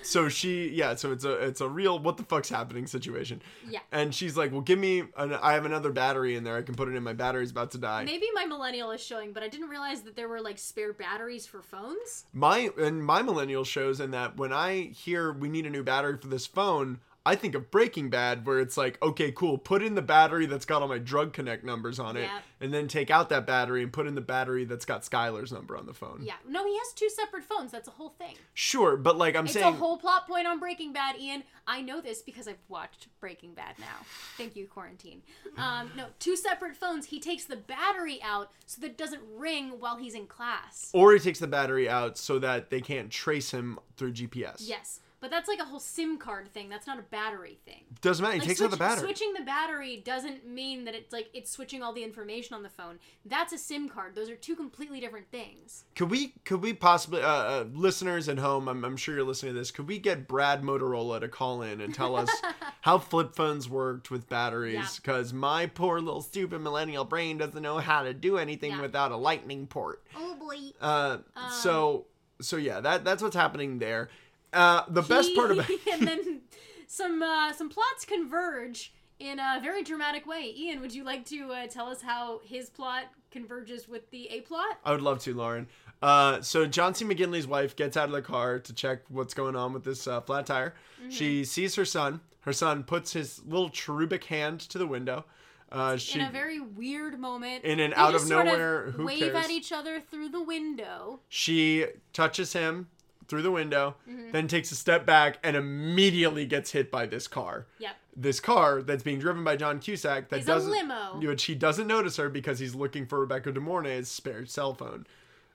so she, yeah, so it's a it's a real what the fuck's happening situation. Yeah. And she's like, well, give me, an, I have another battery in there. I can put it in. My battery's about to die. Maybe my millennial is showing, but I didn't realize that there were like spare batteries for phones. My and my millennial shows in that when I hear we need a new battery for this phone, I think of Breaking Bad, where it's like, okay, cool, put in the battery that's got all my drug connect numbers on it, Yep. and then take out that battery and put in the battery that's got Skyler's number on the phone. Yeah. No, he has two separate phones. That's a whole thing. Sure, but like I'm It's saying, a whole plot point on Breaking Bad, Ian. I know this because I've watched Breaking Bad now. Thank you, quarantine. Um, no, two separate phones. He takes the battery out so that it doesn't ring while he's in class. or he takes the battery out so that they can't trace him through GPS. Yes, but that's like a whole SIM card thing. That's not a battery thing. Doesn't matter. He Like, takes switch- out the battery. Switching the battery doesn't mean that it's like it's switching all the information on the phone. That's a SIM card. Those are two completely different things. Could we could we possibly uh, uh, listeners at home? I'm, I'm sure you're listening to this. Could we get Brad Motorola to call in and tell us (laughs) how flip phones worked with batteries? Yeah. Because my poor little stupid millennial brain doesn't know how to do anything Yeah. without a lightning port. Oh boy. Uh, Um, so so yeah, that that's what's happening there. Uh, the best part (laughs) about and then some uh, some plots converge in a very dramatic way. Ian, would you like to uh, tell us how his plot converges with the A plot? I would love to, Lauren. Uh, so John C. McGinley's wife gets out of the car to check what's going on with this uh, flat tire. Mm-hmm. She sees her son. Her son puts his little cherubic hand to the window. Uh, she in a very weird moment. In an out of just sort nowhere, who wave cares? at each other through the window. she touches him through the window, Mm-hmm. then takes a step back and immediately gets hit by this car. Yep. This car that's being driven by John Cusack that Is doesn't limo. Which he doesn't notice her because he's looking for Rebecca De Mornay's spare cell phone.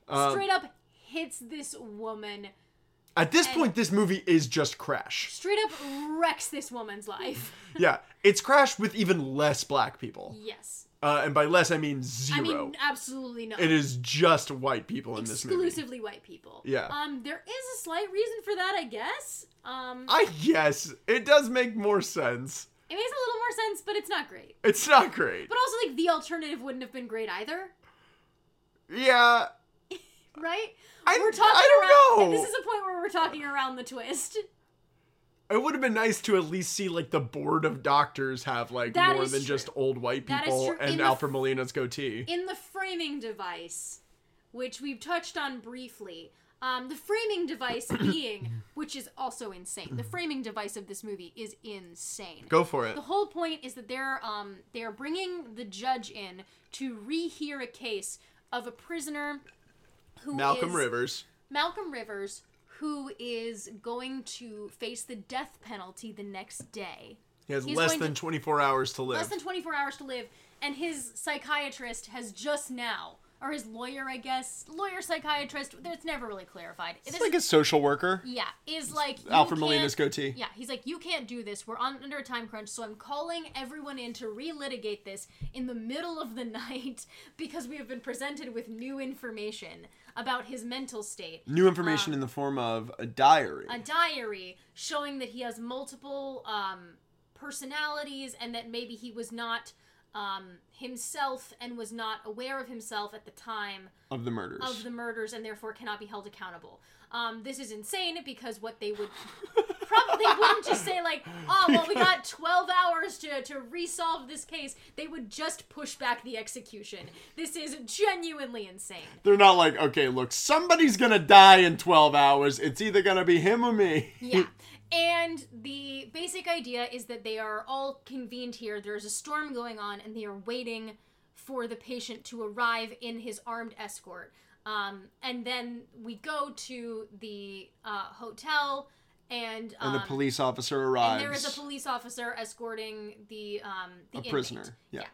Um, Straight up hits this woman. At this point, this movie is just Crash. Straight up wrecks this woman's life. (laughs) yeah, it's Crash with even less black people. yes. Uh, and by less, I mean zero. I mean, absolutely not. it is just white people in this movie. exclusively white people. Yeah. Um, there is a slight reason for that, I guess. Um, I guess it does make more sense. it makes a little more sense, but it's not great. It's not great. But also, like, the alternative wouldn't have been great either, Yeah, (laughs) right? I- we're talking I don't around. know. This is a point where we're talking around the twist. It would have been nice to at least see like the board of doctors have like That more than true. just old white people. In and the Alfred Molina's goatee. In the framing device, which we've touched on briefly, um, the framing device (coughs) being, which is also insane. The framing device of this movie is insane. Go for it. The whole point is that they're um they're bringing the judge in to rehear a case of a prisoner who Malcolm Rivers. Malcolm Rivers, who is going to face the death penalty the next day. He has He's less than to- 24 hours to live. Less than 24 hours to live, and his psychiatrist has just now, or his lawyer, I guess, lawyer psychiatrist. It's never really clarified. it's This- like a social worker. yeah, is like Alfred Molina's goatee. Yeah, he's like, you can't do this. We're on, under a time crunch, so I'm calling everyone in to relitigate this in the middle of the (laughs) night because we have been presented with new information about his mental state. New information Um, in the form of a diary. A diary showing that he has multiple um, personalities and that maybe he was not um, himself and was not aware of himself at the time of the murders. of the murders and therefore cannot be held accountable. Um, this is insane because what they would (laughs) probably wouldn't just say like, oh well, we got twelve hours to to resolve this case. They would just push back the execution. This is genuinely insane. They're not like, okay, look, somebody's gonna die in 12 hours. It's either gonna be him or me. Yeah. (laughs) And the basic idea is that they are all convened here. There's a storm going on, and they are waiting for the patient to arrive in his armed escort. Um, and then we go to the uh, hotel, and um, and the police officer arrives. and there is a police officer escorting the um, the A inmate. prisoner, yeah.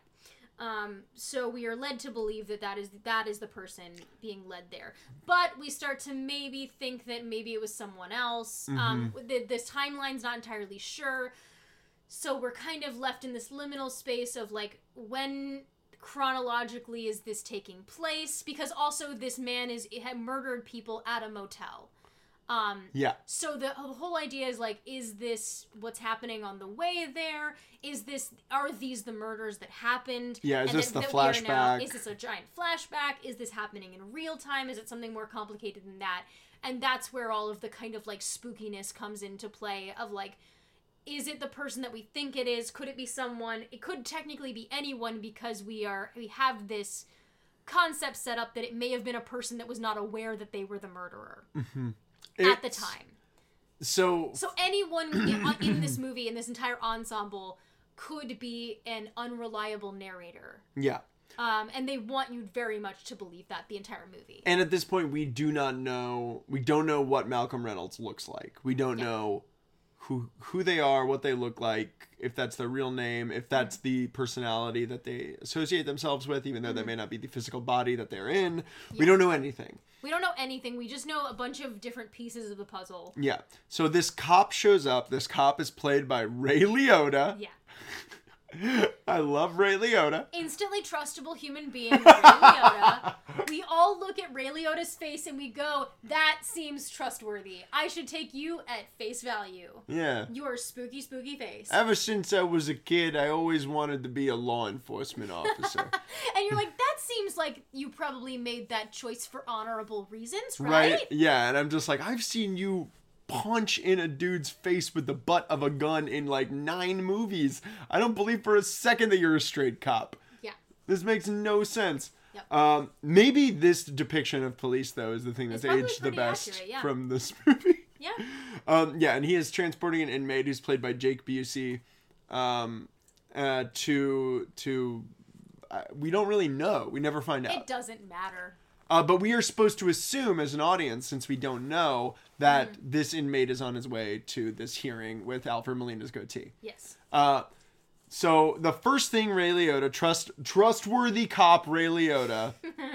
Um, so we are led to believe that that is that is the person being led there, but we start to maybe think that maybe it was someone else. Um, Mm-hmm. the, this timeline's not entirely sure, so we're kind of left in this liminal space of like when chronologically is this taking place? Because also this man is had murdered people at a motel. Um, yeah. so the, the whole idea is like, is this what's happening on the way there? Is this are these the murders that happened? Yeah, is and this that- the that are now- flashback? is this a giant flashback? Is this happening in real time? Is it something more complicated than that? And that's where all of the kind of like spookiness comes into play. Of like, is it the person that we think it is? Could it be someone? It could technically be anyone because we are we have this concept set up that it may have been a person that was not aware that they were the murderer at the time. so So anyone (clears throat) in, in this movie, in this entire ensemble, could be an unreliable narrator. yeah. Um, and they want you very much to believe that the entire movie. And at this point, we do not know. We don't know what Malcolm Reynolds looks like. We don't Yeah. know who who they are, what they look like, if that's their real name, if that's the personality that they associate themselves with, even though that may mm-hmm. not be the physical body that they're in. We don't know anything. We don't know anything. We just know a bunch of different pieces of the puzzle. Yeah. So this cop shows up. This cop is played by Ray Liotta. Yeah. I love Ray Liotta. Instantly trustable human being, Ray Liotta. (laughs) We all look at Ray Liotta's face and we go, that seems trustworthy. I should take you at face value. Yeah. Your spooky, spooky face. Ever since I was a kid, I always wanted to be a law enforcement officer. (laughs) And you're like, that seems like you probably made that choice for honorable reasons, right? right? Yeah, and I'm just like, I've seen you punch in a dude's face with the butt of a gun in like nine movies. I don't believe for a second that you're a straight cop. Yeah. This makes no sense. Yep. Um, maybe this depiction of police though is the thing that's aged the best accurate, yeah. from this (laughs) movie. Yeah. Um, yeah, and he is transporting an inmate who's played by Jake Busey um, uh, to to uh, we don't really know. We never find out. It doesn't matter. Uh, but we are supposed to assume, as an audience, since we don't know, that Mm-hmm. this inmate is on his way to this hearing with Alfred Molina's goatee. Yes. Uh, so the first thing Ray Liotta, trust trustworthy cop Ray Liotta,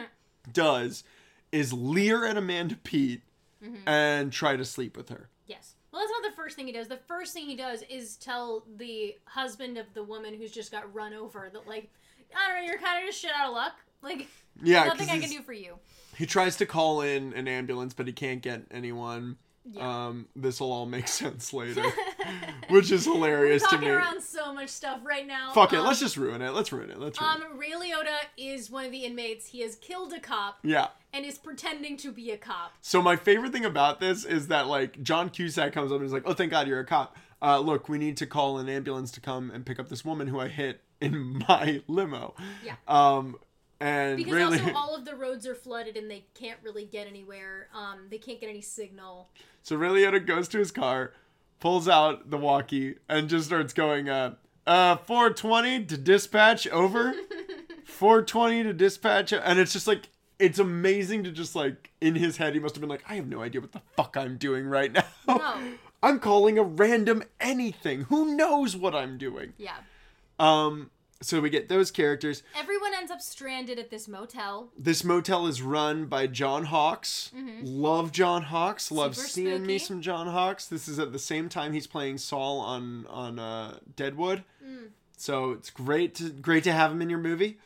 (laughs) does is leer at Amanda Peet Mm-hmm. and try to sleep with her. Yes. Well, that's not the first thing he does. The first thing he does is tell the husband of the woman who's just got run over that, like, I don't know, you're kind of just shit out of luck. Like, yeah, nothing I can do for you. He tries to call in an ambulance, but he can't get anyone. Yeah. Um, this will all make (laughs) sense later, (laughs) which is hilarious to Talking me. around so much stuff right now. Fuck it, Um, let's just ruin it. Let's ruin it. Let's ruin Um, it. Ray Liotta is one of the inmates. He has killed a cop Yeah. and is pretending to be a cop. So my favorite thing about this is that like John Cusack comes up and he's like, "Oh, thank God you're a cop. Uh, look, we need to call an ambulance to come and pick up this woman who I hit in (laughs) my limo." Yeah. Um, and Because really, also (laughs) all of the roads are flooded and they can't really get anywhere. Um, they can't get any signal. so Ray Liotta goes to his car, pulls out the walkie, and just starts going, "Uh, uh, 420 to dispatch over." (laughs) 420 to dispatch and it's just like it's amazing to just like in his head he must have been like i have no idea what the fuck i'm doing right now No. (laughs) i'm calling a random anything who knows what i'm doing Yeah. um so we get those characters Everyone ends up stranded at this motel. this motel is run by john hawkes love john hawkes love Mm-hmm. Super seeing me some john hawkes this is at the same time he's playing sol on on uh deadwood Mm. so it's great to great to have him in your movie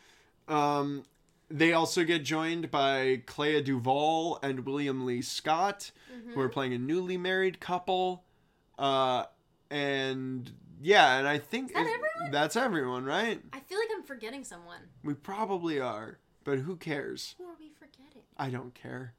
um they also get joined by Clea Duvall and William Lee Scott, Mm-hmm. who are playing a newly married couple. Uh, and yeah, and I think that everyone? that's everyone, right? I feel like I'm forgetting someone. We probably are, but who cares? Who are we forgetting? I don't care.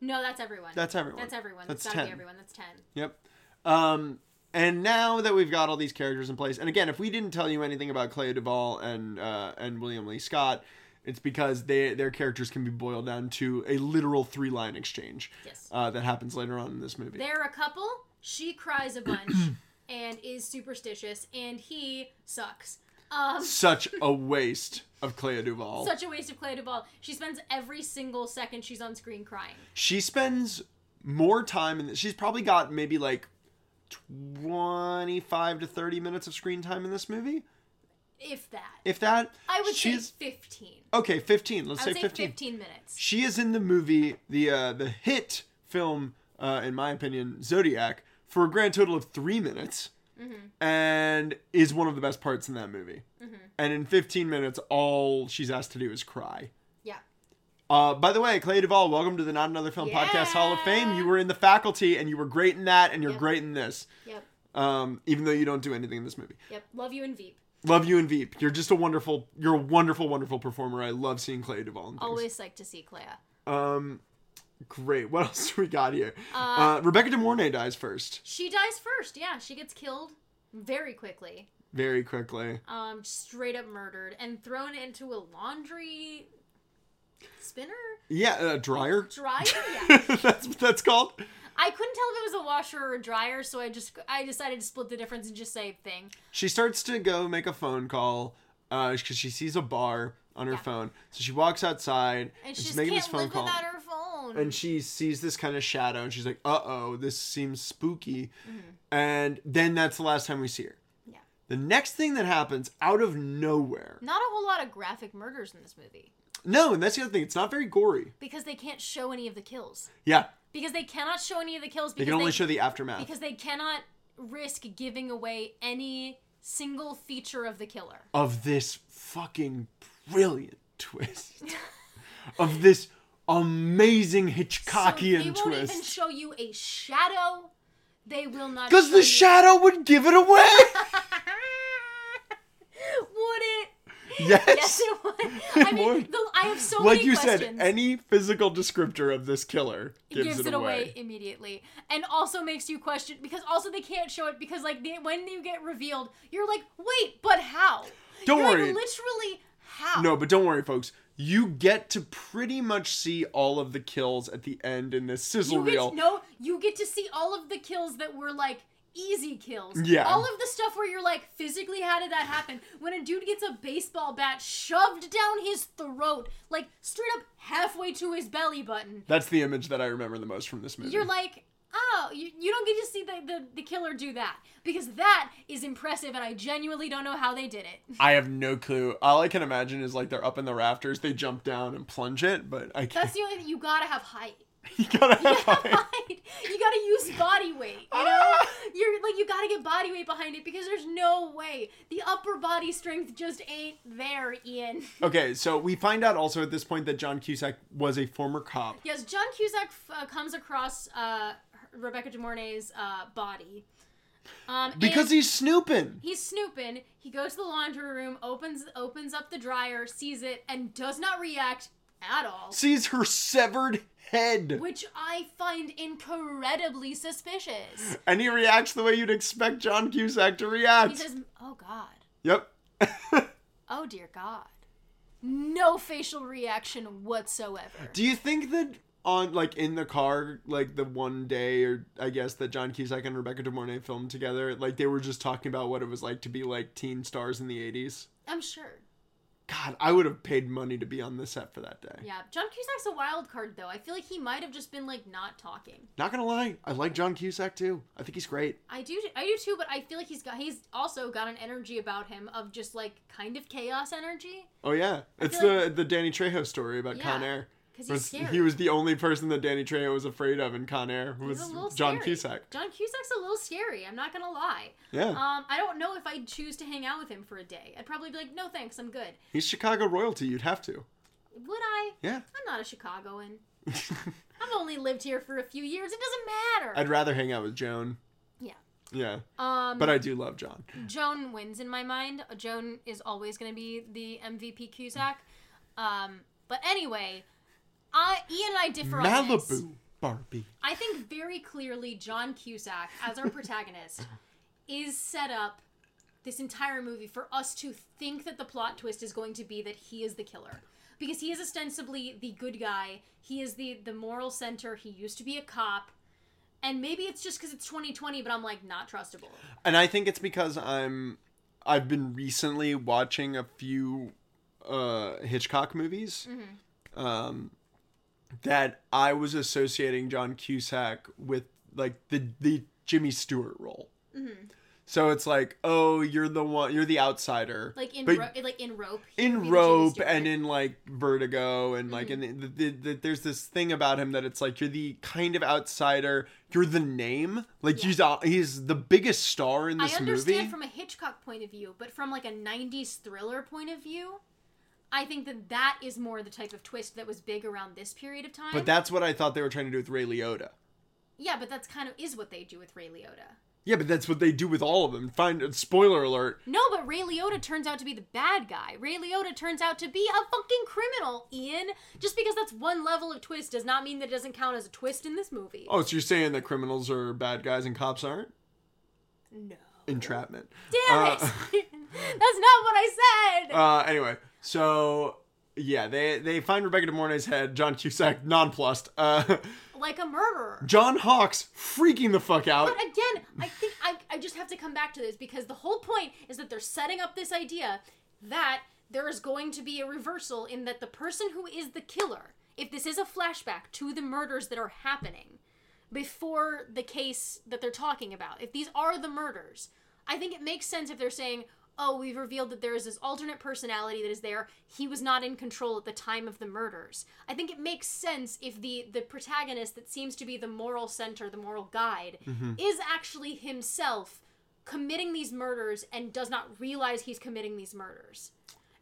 No, that's everyone. That's everyone. That's everyone. That's That's, gotta 10. be everyone. That's ten. Yep. Um, and now that we've got all these characters in place, and again, if we didn't tell you anything about Clea Duvall and uh, and William Lee Scott, it's because they their characters can be boiled down to a literal three line exchange Yes. uh, that happens later on in this movie. They're a couple. She cries a bunch (clears throat) and is superstitious, and he sucks. Um, Such a waste of Clea Duvall. such a waste of Clea Duvall. She spends every single second she's on screen crying. she spends more time, and she's probably got maybe like twenty five to thirty minutes of screen time in this movie, If that. if that. I would she's say 15. okay. Fifteen. Let's I say would say fifteen. 15 minutes. She is in the movie, the uh, the hit film, uh, in my opinion, Zodiac, for a grand total of three minutes, and is one of the best parts in that movie. And in 15 minutes, all she's asked to do is cry. Yeah. Uh, by the way, Clea Duvall, welcome to the Not Another Film Podcast Hall of Fame. You were in the faculty, and you were great in that, and you're Yep. great in this. Yep. Um, even though you don't do anything in this movie. Yep. Love you and Veep. Love you and Veep. You're just a wonderful, you're a wonderful, wonderful performer. I love seeing Clea Duvall. Always psyched to see Clea. Um, great. What (laughs) else do we got here? Uh, Rebecca De Mornay dies first, She dies first. Yeah, she gets killed very quickly. very quickly. Um, straight up murdered and thrown into a laundry spinner Yeah, a dryer. dryer. (laughs) Yeah. that's what that's called. I couldn't tell if it was a washer or a dryer, so I just I decided to split the difference and just say thing. She starts to go make a phone call uh, because she sees a bar on her Yeah. phone. So she walks outside And and she she's just making can't this phone call. Phone. and she sees this kind of shadow and she's like uh-oh this seems spooky Mm-hmm. and then that's the last time we see her Yeah. the next thing that happens out of nowhere Not a whole lot of graphic murders in this movie no and that's the other thing it's not very gory because they can't show any of the kills. yeah Because they cannot show any of the kills they can only show the aftermath because they cannot risk giving away any single feature of the killer. of this fucking brilliant twist (laughs) of this amazing Hitchcockian So they won't twist even show you a shadow. They will not. because the you- shadow would give it away (laughs) Would it? yes, Yes, it would. (laughs) I mean, the, I have so like many questions. Like you said any physical descriptor of this killer gives, gives it away. immediately, and also makes you question because also they can't show it because like they, when you get revealed, you're like, wait, but how? Don't You're worry. Like, literally, how? No, but don't worry, folks. You get to pretty much see all of the kills at the end in this sizzle you get reel. no. You get to see all of the kills that were like easy kills. Yeah. All of the stuff where you're like, physically, how did that happen? When a dude gets a baseball bat shoved down his throat, like straight up halfway to his belly button. That's the image that I remember the most from this movie. You're like, oh, you, you don't get to see the, the, the killer do that. Because that is impressive, and I genuinely don't know how they did it. (laughs) I have no clue. All I can imagine is like they're up in the rafters, they jump down and plunge it, but I can't. That's the only thing, you gotta have height. (laughs) you gotta You gotta, height. height. you gotta use body weight, you know? You're like, you gotta get body weight behind it because there's no way. The upper body strength just ain't there, Ian. (laughs) Okay, so we find out also at this point that John Cusack was a former cop. Yes, John Cusack uh, comes across uh, Rebecca De Mornay's uh, body. Um, Because he's snooping. He's snooping. He goes to the laundry room, opens opens up the dryer, sees it, and does not react at all. Sees her severed head. Which I find incredibly suspicious. And he reacts the way you'd expect John Cusack to react. He says, "Oh God, yep. (laughs) oh dear God." No facial reaction whatsoever. Do you think that on like in the car, like the one day or I guess that John Cusack and Rebecca De Mornay filmed together, like they were just talking about what it was like to be like teen stars in the eighties? I'm sure. God, I would have paid money to be on the set for that day. Yeah, John Cusack's a wild card though. I feel like he might have just been like not talking. Not gonna lie, I like John Cusack too. I think he's great. I do, I do too, but I feel like he's got, he's also got an energy about him of just like kind of chaos energy. Oh yeah, it's feel the the Danny Trejo story about Con Air. 'Cause he's scary. He was the only person that Danny Trejo was afraid of in Con Air was John scary. Cusack. John Cusack's a little scary. I'm not gonna lie. Yeah, Um, I don't know if I'd choose to hang out with him for a day. I'd probably be like, no thanks, I'm good. he's Chicago royalty. You'd have to. Would I? Yeah. I'm not a Chicagoan. (laughs) I've only lived here for a few years. It doesn't matter. I'd rather hang out with Joan. Yeah. Yeah, Um, but I do love John. Joan wins in my mind. Joan is always going to be the MVP Cusack. Um, but anyway, I Ian and I differ on this. Malibu Barbie. I think very clearly John Cusack, as our protagonist, (laughs) is set up this entire movie for us to think that the plot twist is going to be that he is the killer. Because he is ostensibly the good guy. He is the the moral center. He used to be a cop. And maybe it's just because it's 2020, but I'm like not trustable. And I think it's because I'm I've been recently watching a few uh Hitchcock movies. Mm-hmm. Um that I was associating John Cusack with like the the Jimmy Stewart role. Mm-hmm. So it's like, oh, you're the one, you're the outsider. Like in ro- like in rope. in be the Jimmy rope and in like vertigo and like Mm-hmm. in the, the, the, there's this thing about him that it's like you're the kind of outsider you're the name like Yeah. he's uh, he's the biggest star in this movie. I understand movie from a Hitchcock point of view, but from like a 90s thriller point of view, I think that that is more the type of twist that was big around this period of time. but that's what i thought they were trying to do with ray liotta yeah, but that's kind of is what they do with Ray Liotta. yeah but that's what they do with all of them find spoiler alert No, but Ray Liotta turns out to be the bad guy. Ray Liotta turns out to be a fucking criminal, Ian. Just because that's one level of twist does not mean that it doesn't count as a twist in this movie. oh so you're saying that criminals are bad guys and cops aren't No. entrapment Damn Uh, it! (laughs) (laughs) that's not what I said! uh anyway so yeah they they find rebecca de mornay's head john cusack nonplussed uh like a murderer. John Hawkes freaking the fuck out. But again, I think I, I just have to come back to this because the whole point is that they're setting up this idea that there is going to be a reversal in that the person who is the killer, if this is a flashback to the murders that are happening before the case that they're talking about, if these are the murders, I think it makes sense if they're saying, oh, we've revealed that there is this alternate personality that is there. He was not in control at the time of the murders. I think it makes sense if the the protagonist that seems to be the moral center, the moral guide, mm-hmm. is actually himself committing these murders and does not realize he's committing these murders.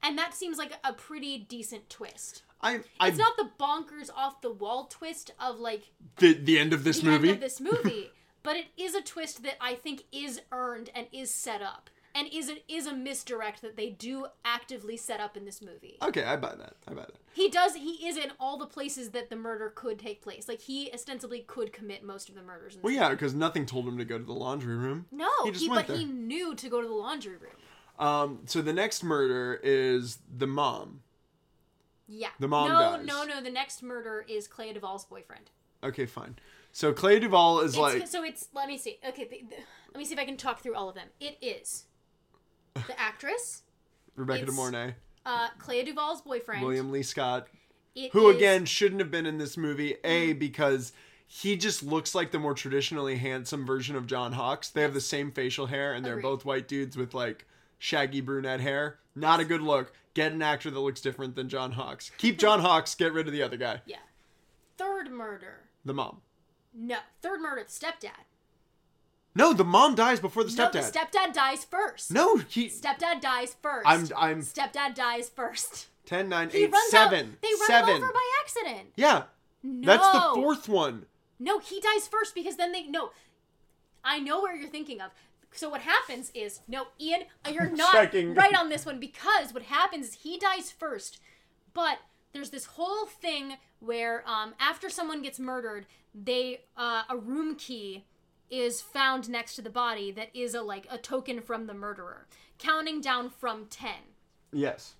And that seems like a pretty decent twist. I, I It's not the bonkers off the wall twist of like the the end of this the movie. end of this movie, (laughs) but it is a twist that I think is earned and is set up, and is a, is a misdirect that they do actively set up in this movie. okay, I buy that. I buy that. He does. He is in all the places that the murder could take place. Like he ostensibly could commit most of the murders. Well, yeah, because nothing told him to go to the laundry room. No, He he, but there. he knew to go to the laundry room. Um, so the next murder is the mom. Yeah. The mom no, dies. No, no, The next murder is Clea Duvall's boyfriend. Okay, fine. So Clea Duvall is It's, like so it's. Let me see. Okay, the, the- let me see if I can talk through all of them. It is the actress, Rebecca De it's- Mornay, uh, Clea Duvall's boyfriend. William Lee Scott, It who is- again shouldn't have been in this movie. A because he just looks like the more traditionally handsome version of John Hawkes. They have the same facial hair, and they're Agreed. both white dudes with like shaggy brunette hair. Not a good look. Get an actor that looks different than John Hawkes. Keep John (laughs) Hawkes. Get rid of the other guy, Yeah. Third murder. the mom. No. Third murder. The stepdad. No, the mom dies before the stepdad. No, the stepdad. dies first. no, he. Stepdad dies 1st I'm I'm Stepdad dies first. 10, 9, He 8, runs 7. out. They run seven. him over by accident. Yeah, No. that's the fourth one. No, he dies first because then they no. I know where you're thinking of. So what happens is no, Ian, (laughs) you're not Checking. right on this one because what happens is he dies first, but there's this whole thing where um, after someone gets murdered, they uh, a room key is found next to the body that is a like a token from the murderer, counting down from ten Yes.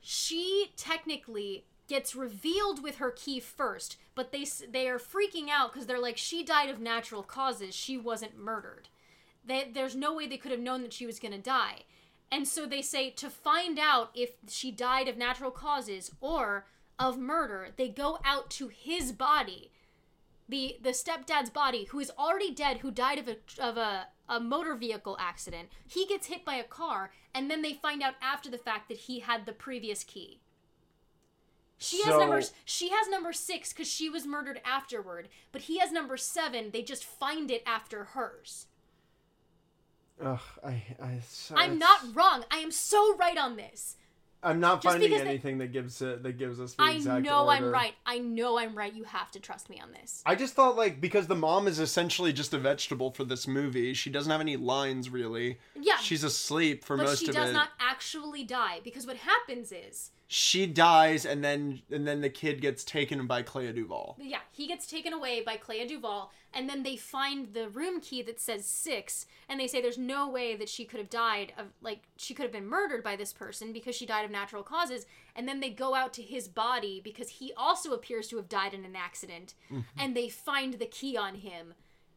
she technically gets revealed with her key first, but they they are freaking out because they're like she died of natural causes. She wasn't murdered. They, there's no way they could have known that she was going to die. And so they say to find out if she died of natural causes or of murder, they go out to his body. The the stepdad's body, who is already dead, who died of a of a, a motor vehicle accident. He gets hit by a car, and then they find out after the fact that he had the previous key. She has So- number she has number six because she was murdered afterward, but he has number seven. They just find it after hers. Ugh, I, I, so I'm not wrong. I am so right on this. I'm not Just finding because they- anything that gives it that gives us the I exact know I'm right. I know I'm right. You have to trust me on this. I just thought like because the mom is essentially just a vegetable for this movie. She doesn't have any lines really. Yeah, She's asleep for most. but most she does not actually die because what happens is She dies and then and then the kid gets taken by Clea Duvall. Yeah, he gets taken away by Clea Duvall, and then they find the room key that says six, and they say there's no way that she could have died of like she could have been murdered by this person because she died of natural causes. And then they go out to his body because he also appears to have died in an accident, mm-hmm. and they find the key on him,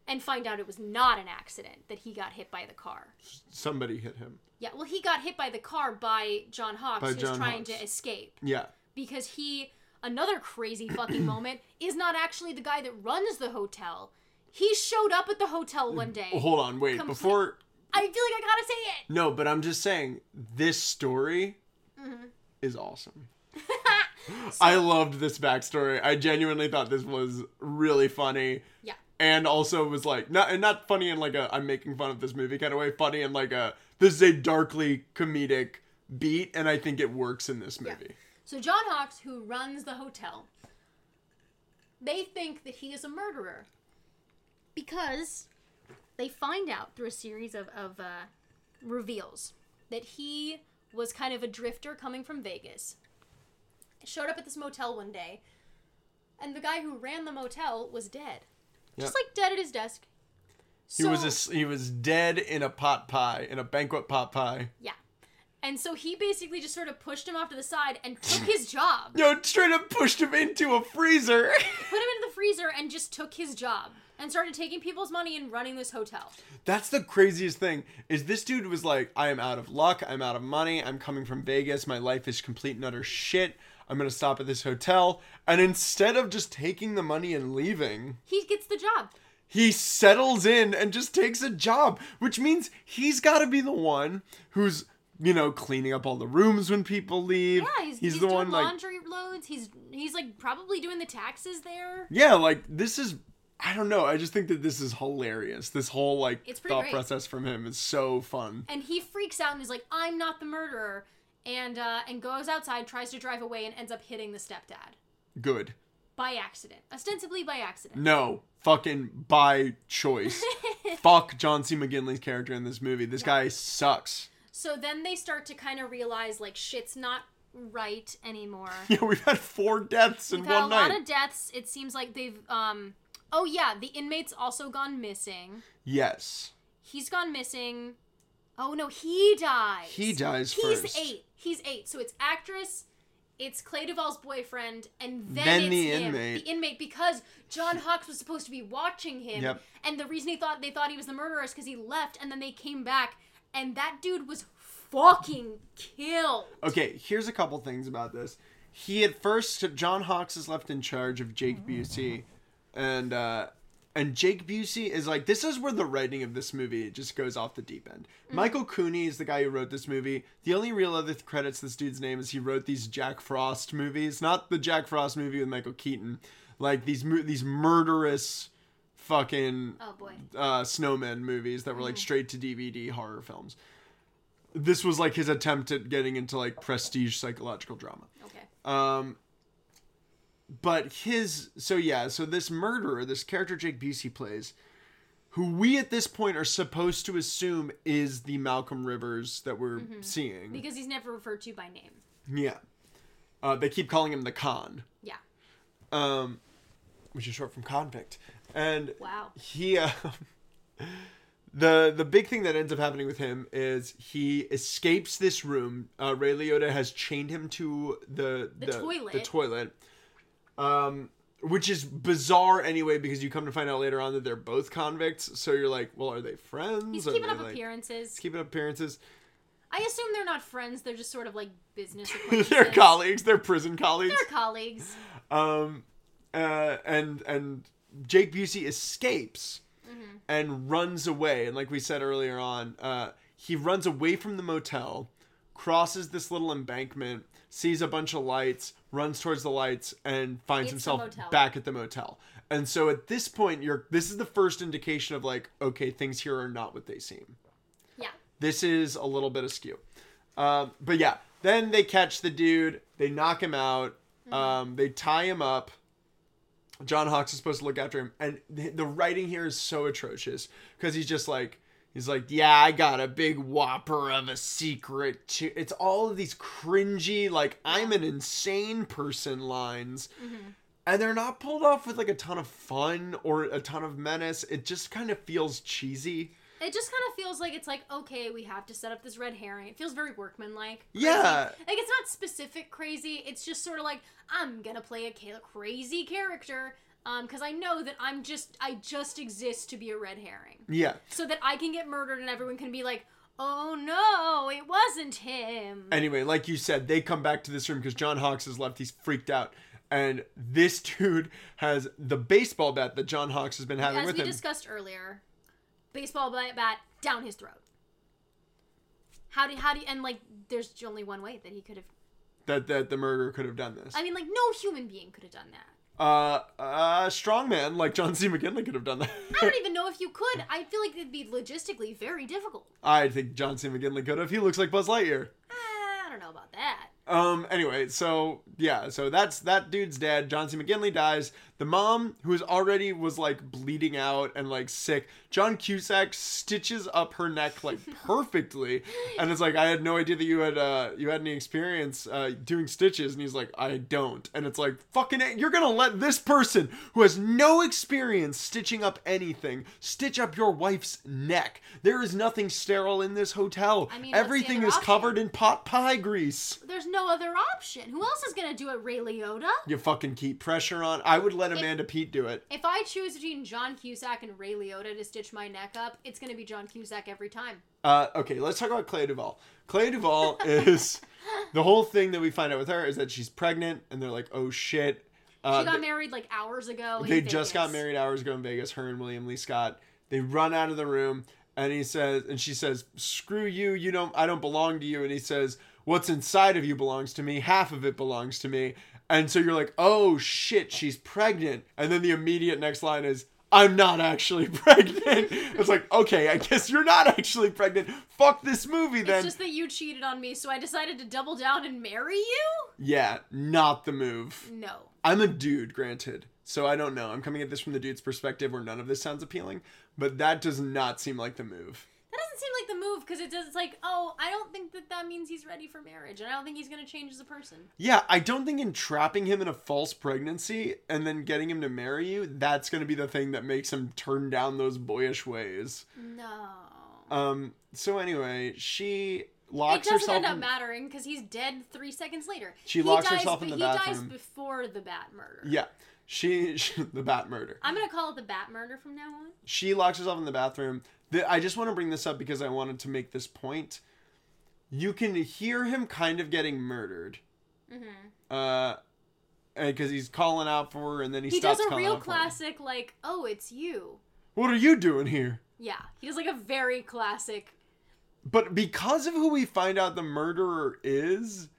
and find out it was not an accident that he got hit by the car. Somebody hit him. Yeah, well, he got hit by the car by John Hawkes, By who's John trying Hawkes. to escape Yeah. because he another crazy fucking (clears throat) moment is not actually the guy that runs the hotel. He showed up at the hotel one day. Oh, hold on, wait. Before I feel like I gotta say it. No, but I'm just saying this story Mm-hmm. is awesome. (laughs) I loved this backstory. I genuinely thought this was really funny. Yeah. And also was like not and not funny in like a I'm making fun of this movie kind of way, funny in like a this is a darkly comedic beat and I think it works in this movie. So John Hawkes, who runs the hotel, they think that he is a murderer because they find out through a series of, of uh, reveals that he was kind of a drifter coming from Vegas. Showed up at this motel one day, and the guy who ran the motel was dead, just like dead at his desk. He was a he was dead in a pot pie, in a banquet pot pie. yeah, and so he basically just sort of pushed him off to the side and took his (laughs) job. No, straight up pushed him into a freezer. (laughs) put him into the freezer and just took his job and started taking people's money and running this hotel. That's the craziest thing. Is this dude was like, I am out of luck. I'm out of money. I'm coming from Vegas. My life is complete and utter shit. I'm gonna stop at this hotel. And instead of just taking the money and leaving, He gets the job. he settles in and just takes a job, which means he's got to be the one who's you know cleaning up all the rooms when people leave. Yeah, he's, he's, the doing one like laundry loads. He's he's like probably doing the taxes there. yeah, like this is. I don't know. I just think that this is hilarious. This whole like thought great. process from him is so fun. and he freaks out and is like, "I'm not the murderer," and uh, and goes outside, tries to drive away, and ends up hitting the stepdad Good. by accident, ostensibly by accident. No, fucking by choice. (laughs) Fuck John C. McGinley's character in this movie. This guy sucks. So then they start to kind of realize like shit's not right anymore. (laughs) Yeah, we've had four deaths in We've a one night. lot of deaths. It seems like they've um. Oh yeah, the inmate's also gone missing. yes. He's gone missing. Oh no, he dies. He dies He's first. eight. He's eight. So it's actress, it's Clea Duvall's boyfriend, and then, Then it's the him, inmate. the inmate, because John Hawkes was supposed to be watching him. Yep. And the reason he thought they thought he was the murderer is because he left, and then they came back, and that dude was fucking killed. Okay, here's a couple things about this. He at first John Hawkes is left in charge of Jake Busey, and uh, and Jake Busey is like this is where the writing of this movie just goes off the deep end. Michael Cooney is the guy who wrote this movie. The only real other credits this dude's name is he wrote these Jack Frost movies, not the Jack Frost movie with Michael Keaton, like these these murderous fucking Oh boy. uh, snowman movies that were like straight to DVD horror films. This was like his attempt at getting into like prestige psychological drama. Okay. Um, but his so yeah, so this murderer, this character Jake Busey plays, who we at this point are supposed to assume is the Malcolm Rivers that we're seeing. Because he's never referred to by name. Yeah, uh, they keep calling him the con, Yeah. um, which is short from convict, and Wow. he uh, (laughs) the the big thing that ends up happening with him is he escapes this room. Uh, Ray Liotta has chained him to the The toilet. The toilet. Um, which is bizarre anyway because you come to find out later on that they're both convicts. So you're like, well, are they friends? He's Are keeping up like- appearances. Keeping up appearances. I assume they're not friends. They're just sort of like business (laughs) they're colleagues. They're prison colleagues. They're colleagues. Um, uh, and and Jake Busey escapes Mm-hmm. and runs away. And like we said earlier on, uh, he runs away from the motel, crosses this little embankment, sees a bunch of lights, runs towards the lights, and finds It's himself back at the motel. And so at this point, you're this is the first indication of like, okay, things here are not what they seem Yeah. this is a little bit askew. Um, but yeah, then they catch the dude, they knock him out, um, they tie him up. John Hawkes is supposed to look after him, and the, the writing here is so atrocious because he's just like, he's like, yeah, I got a big whopper of a secret. Too. It's all of these cringy, like, I'm an insane person lines. Mm-hmm. And they're not pulled off with like a ton of fun or a ton of menace. It just kind of feels cheesy. It just kind of feels like it's like okay, we have to set up this red herring. It feels very workmanlike. Yeah. Like it's not specific crazy. It's just sort of like I'm gonna play a crazy character, um, because I know that I'm just I just exist to be a red herring, Yeah. so that I can get murdered and everyone can be like, oh no, it wasn't him. Anyway, like you said, they come back to this room because John Hawkes is left. He's freaked out. And this (laughs) dude has the baseball bat that John Hawkes has been having As with we discussed earlier, baseball bat, bat down his throat. How do how do and like there's only one way that he could have. that, that the murderer could have done this. I mean, like no human being could have done that. Uh, a strong man like John C. McGinley could have done that. I don't (laughs) even know if you could. I feel like it'd be logistically very difficult. I think John C. McGinley could have. He looks like Buzz Lightyear. I don't know about that. Um. Anyway, so yeah, so that's that dude's dead. John C. McGinley dies. The mom, who's already was like bleeding out and like sick, John Cusack stitches up her neck like (laughs) perfectly, and it's like I had no idea that you had uh you had any experience uh doing stitches, and he's like I don't, and it's like fucking A- you're gonna let this person who has no experience stitching up anything stitch up your wife's neck. There is nothing sterile in this hotel. I mean, everything is option? covered in pot pie grease. There's no no other option. Who else is gonna do it? Ray Liotta. You fucking keep pressure on. I would let Amanda Peet do it. If I choose between John Cusack and Ray Liotta to stitch my neck up, it's gonna be John Cusack every time. Uh, okay, let's talk about Clea Duvall. Clea Duvall (laughs) is the whole thing that we find out with her is that she's pregnant, and they're like, "Oh shit." Uh, She got they- married like hours ago. they just got married hours ago in Vegas. Her and William Lee Scott. They run out of the room, and he says, and she says, "Screw you! You don't. I don't belong to you." And he says, "What's inside of you belongs to me. Half of it belongs to me." And so you're like, "Oh shit, she's pregnant." And then the immediate next line is. I'm not actually (laughs) pregnant. It's like, okay, I guess you're not actually pregnant. Fuck this movie then. It's just that you cheated on me, so I decided to double down and marry you. Yeah, not the move. No. I'm a dude, granted. So I don't know. I'm coming at this from the dude's perspective where none of this sounds appealing, but that does not seem like the move. Doesn't seem like the move because it does. It's like, oh, I don't think that that means he's ready for marriage, and I don't think he's gonna change as a person. Yeah, I don't think entrapping him in a false pregnancy and then getting him to marry you, that's going to be the thing that makes him turn down those boyish ways. No. Um so anyway, she locks herself. it doesn't herself end up in- mattering because he's dead three seconds later. She He locks dies, herself in the he dies before the bat murder. Yeah. She, (laughs) she the bat murder. I'm gonna call it the bat murder from now on. she locks herself in the bathroom. The, I just want to bring this up because I wanted to make this point. You can hear him kind of getting murdered. Mm-hmm. Uh, because he's calling out for her, and then he, He stops does a calling real out for her. classic, like, oh, it's you. What are you doing here? Yeah, he does like a very classic. But because of who we find out the murderer is,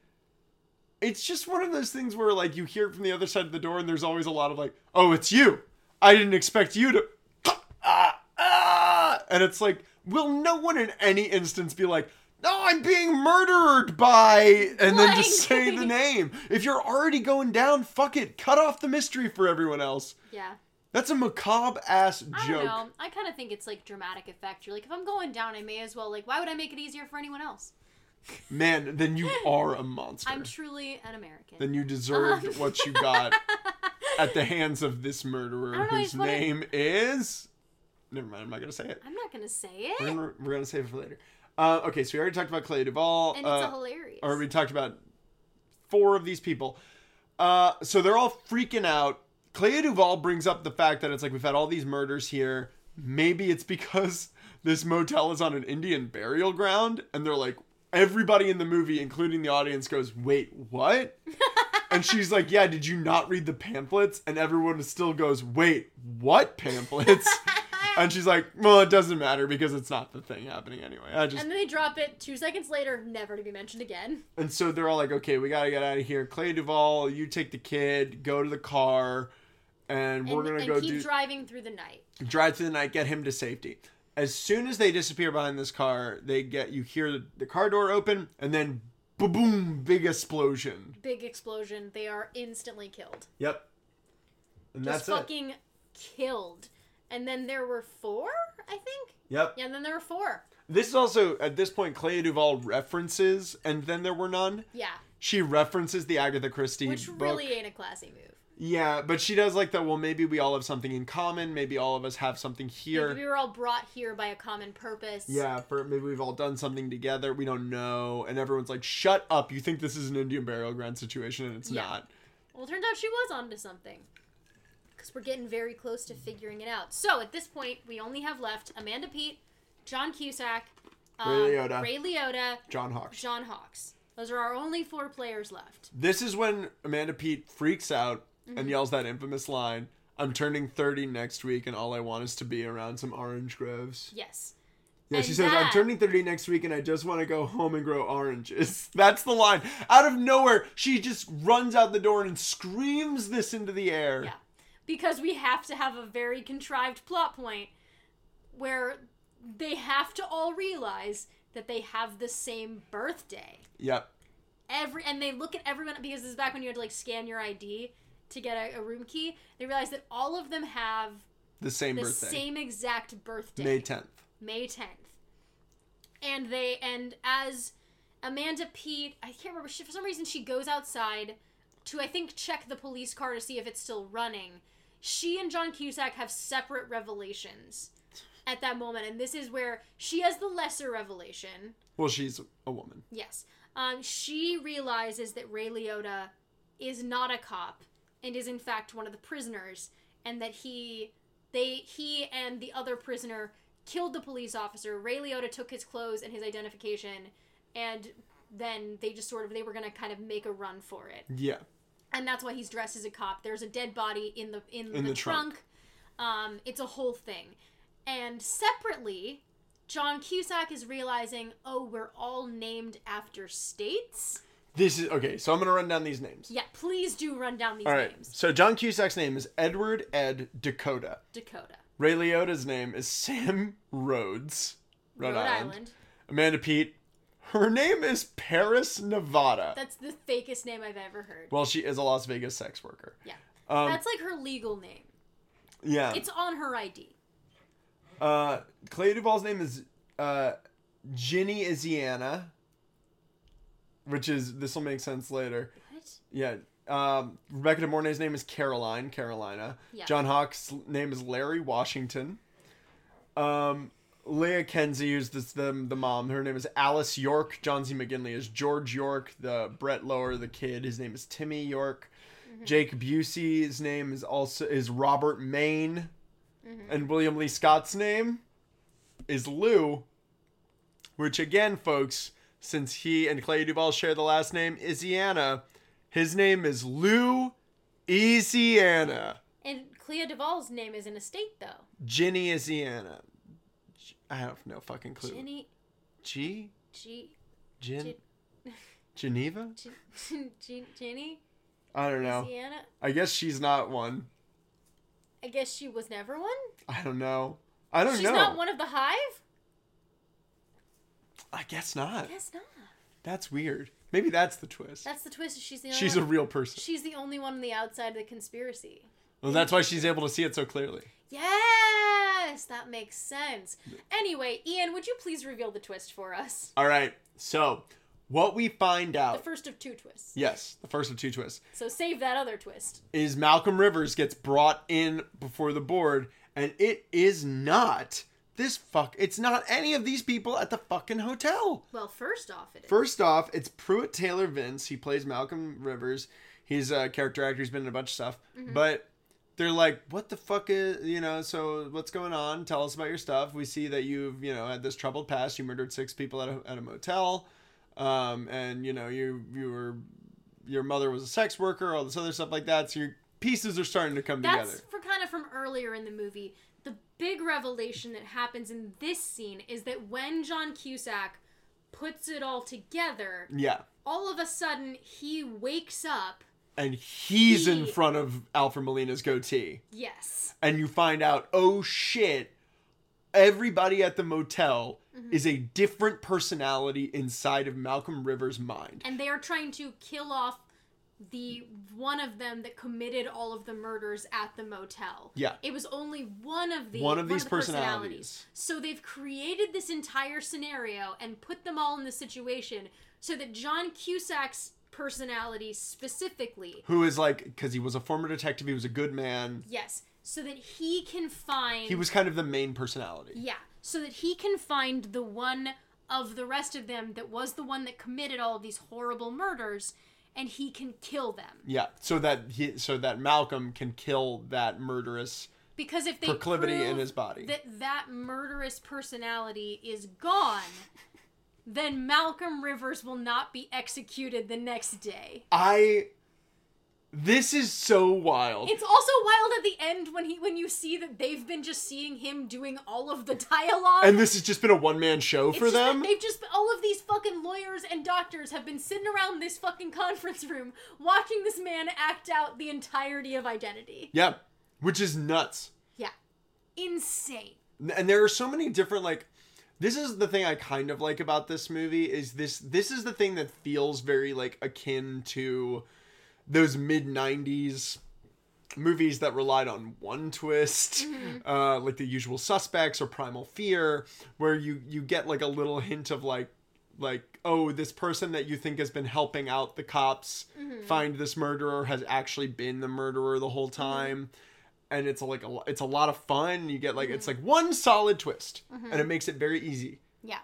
it's just one of those things where like you hear it from the other side of the door, and there's always a lot of like, "Oh, it's you! I didn't expect you to." And it's like, will no one in any instance be like, "No, I'm being murdered by," and then just say the name? If you're already going down, fuck it, cut off the mystery for everyone else. Yeah, That's a macabre ass joke. I don't know. I kind of think it's like dramatic effect. You're like, if I'm going down, I may as well like. Why would I make it easier for anyone else? Man, then you (laughs) are a monster. I'm truly an American. then you deserved Uh-huh. what you got (laughs) at the hands of this murderer know, whose name is never mind i'm not gonna say it? I'm not gonna say it, we're gonna, we're gonna save it for later. Uh, okay so we already talked about Clea Duvall and it's uh, a hilarious. or we talked about four of these people. Uh, so they're all freaking out. Clea Duvall brings up the fact that it's like we've had all these murders here. Maybe it's because this motel is on an indian burial ground and they're like everybody in the movie including the audience goes wait what? (laughs) And she's like, "Yeah, did you not read the pamphlets?" And everyone still goes, "Wait, what pamphlets?" (laughs) and she's like, "Well, it doesn't matter because it's not the thing happening anyway." I just and then they drop it two seconds later, never to be mentioned again. and so they're all like, "Okay, we gotta get out of here." Clea Duvall, you take the kid, go to the car, and we're and, gonna and go keep do driving through the night. drive through the night, get him to safety. As soon as they disappear behind this car, they get you hear the, the car door open, and then boom, boom, big explosion. Big explosion. They are instantly killed. Yep. And Just that's it. fucking killed. And then there were four, I think. Yep. Yeah, and then there were four. This is also at this point Clea Duvall references, and then there were none. Yeah, She references the Agatha Christie which book. really ain't a classy move. Yeah, but she does like that. Well, maybe we all have something in common. Maybe all of us have something here. Maybe we were all brought here by a common purpose. Yeah, for maybe we've all done something together. We don't know, and everyone's like, "Shut up! You think this is an Indian burial ground situation, and it's Yeah. not." Well, it turns out she was onto something. Because we're getting very close to figuring it out. So at this point, we only have left Amanda Peet, John Cusack, um, Ray Liotta. Ray Liotta, John Hawkes. John Hawkes. Those are our only four players left. This is when Amanda Peet freaks out Mm-hmm. and yells that infamous line. I'm turning 30 next week, and all I want is to be around some orange groves. Yes. Yeah, she And says, I'm turning 30 next week and I just want to go home and grow oranges. (laughs) That's the line. Out of nowhere, she just runs out the door and screams this into the air. Yeah. Because we have to have a very contrived plot point where they have to all realize that they have the same birthday. Yep. Every and they look at everyone because this is back when you had to like scan your ID to get a, a room key. They realize that all of them have The same the birthday. same exact birthday. May 10th. May 10th. And they and as Amanda Peet, I can't remember, she, for some reason she goes outside to I think check the police car to see if it's still running. She and John Cusack have separate revelations at that moment and this is where she has the lesser revelation. Well, she's a woman. Yes. Um, she realizes that Ray Liotta is not a cop and is in fact one of the prisoners, and that he, they, he and the other prisoner killed the police officer. Ray Liotta took his clothes and his identification, and then they just sort of they were gonna kind of make a run for it, Yeah. And that's why he's dressed as a cop. There's a dead body in the in, In the, the trunk. trunk. Um, it's a whole thing, and separately. John Cusack is realizing, oh, we're all named after states. This is okay. So I'm gonna run down these names. Yeah, please do run down these All right. names. So John Cusack's name is Edward Ed Dakota. Dakota, Ray Liotta's name is Sam Rhodes. Rhode, Rhode Island. Island. Amanda Peet. Her name is Paris Nevada. That's the fakest name I've ever heard. well, she is a Las Vegas sex worker. Yeah. Um, That's like her legal name. yeah. It's on her ID. Uh, Clea Duvall's name is uh, Ginny Isiana, which is this will make sense later. What? Yeah. Um, Rebecca De Mornay's name is Caroline, Carolina. Yeah. John Hawkes' name is Larry Washington. Um, Leila Kenzle, who's this, the the mom, her name is Alice York. John C. McGinley is George York. The Bret Loehr, the kid, his name is Timmy York. Mm-hmm. Jake Busey's name is also is Robert Maine, mm-hmm. and William Lee Scott's name is Lou. Which again, folks, since he and Clea Duvall share the last name Isiana, his name is Lou Isiana. And Clea Duvall's name is in a state though. Ginny Isiana. I have no fucking clue. Ginny, G? G, Gin? Gin- Geneva? (laughs) Gin, Gin, Ginny, I don't know. Sienna. I guess she's not one. I guess she was never one. I don't know. I don't She's know. She's not one of the hive. I guess not. I guess not. That's weird. Maybe that's the twist. That's the twist. She's the only She's a real person. she's the only one on the outside of the conspiracy. Well, that's why she's able to see it so clearly. Yes, that makes sense. Anyway, Ian, would you please reveal the twist for us? All right. So, what we find out The first of two twists. Yes, the first of two twists. So save that other twist. is Malcolm Rivers gets brought in before the board, and it is not this fuck. It's not any of these people at the fucking hotel. Well, first off, it is. First off, it's Pruitt Taylor Vince. He plays Malcolm Rivers. He's a character actor. He's been in a bunch of stuff. Mm-hmm. But they're like, what the fuck is, you know, so what's going on? Tell us about your stuff. We see that you've, you know, had this troubled past. You murdered six people at a, at a motel. Um, and, you know, you, you were, your mother was a sex worker, all this other stuff like that. So your pieces are starting to come That's together. for kind of from earlier in the movie. The big revelation that happens in this scene is that when John Cusack puts it all together, Yeah. all of a sudden he wakes up. And he's in front of Alfred Molina's goatee. Yes. and you find out, oh shit, everybody at the motel mm-hmm. is a different personality inside of Malcolm Rivers' mind. And they are trying to kill off the one of them that committed all of the murders at the motel. Yeah. It was only one of the One of these the personalities. So they've created this entire scenario and put them all in the situation so that John Cusack's personality specifically, Who is like, because he was a former detective, he was a good man. yes, so that he can find He was kind of the main personality. Yeah, so that he can find the one of the rest of them that was the one that committed all of these horrible murders and he can kill them. Yeah, so that he, so that Malcolm can kill that murderous Because if they proclivity in his body. that that murderous personality is gone, then Malcolm Rivers will not be executed the next day. I. This is so wild. It's also wild at the end when he when you see that they've been just seeing him doing all of the dialogue. and this has just been a one man show It's for them. They've just all of these fucking lawyers and doctors have been sitting around this fucking conference room watching this man act out the entirety of identity. Yeah, which is nuts. Yeah. Insane. and there are so many different like this is the thing i kind of like about this movie is this this is the thing that feels very like akin to those mid 90s movies that relied on one twist mm-hmm. uh like the usual suspects or primal fear where you you get like a little hint of like like oh this person that you think has been helping out the cops mm-hmm. find this murderer has actually been the murderer the whole mm-hmm. time and it's like a it's a lot of fun you get like it's like one solid twist and it makes it very easy Yeah.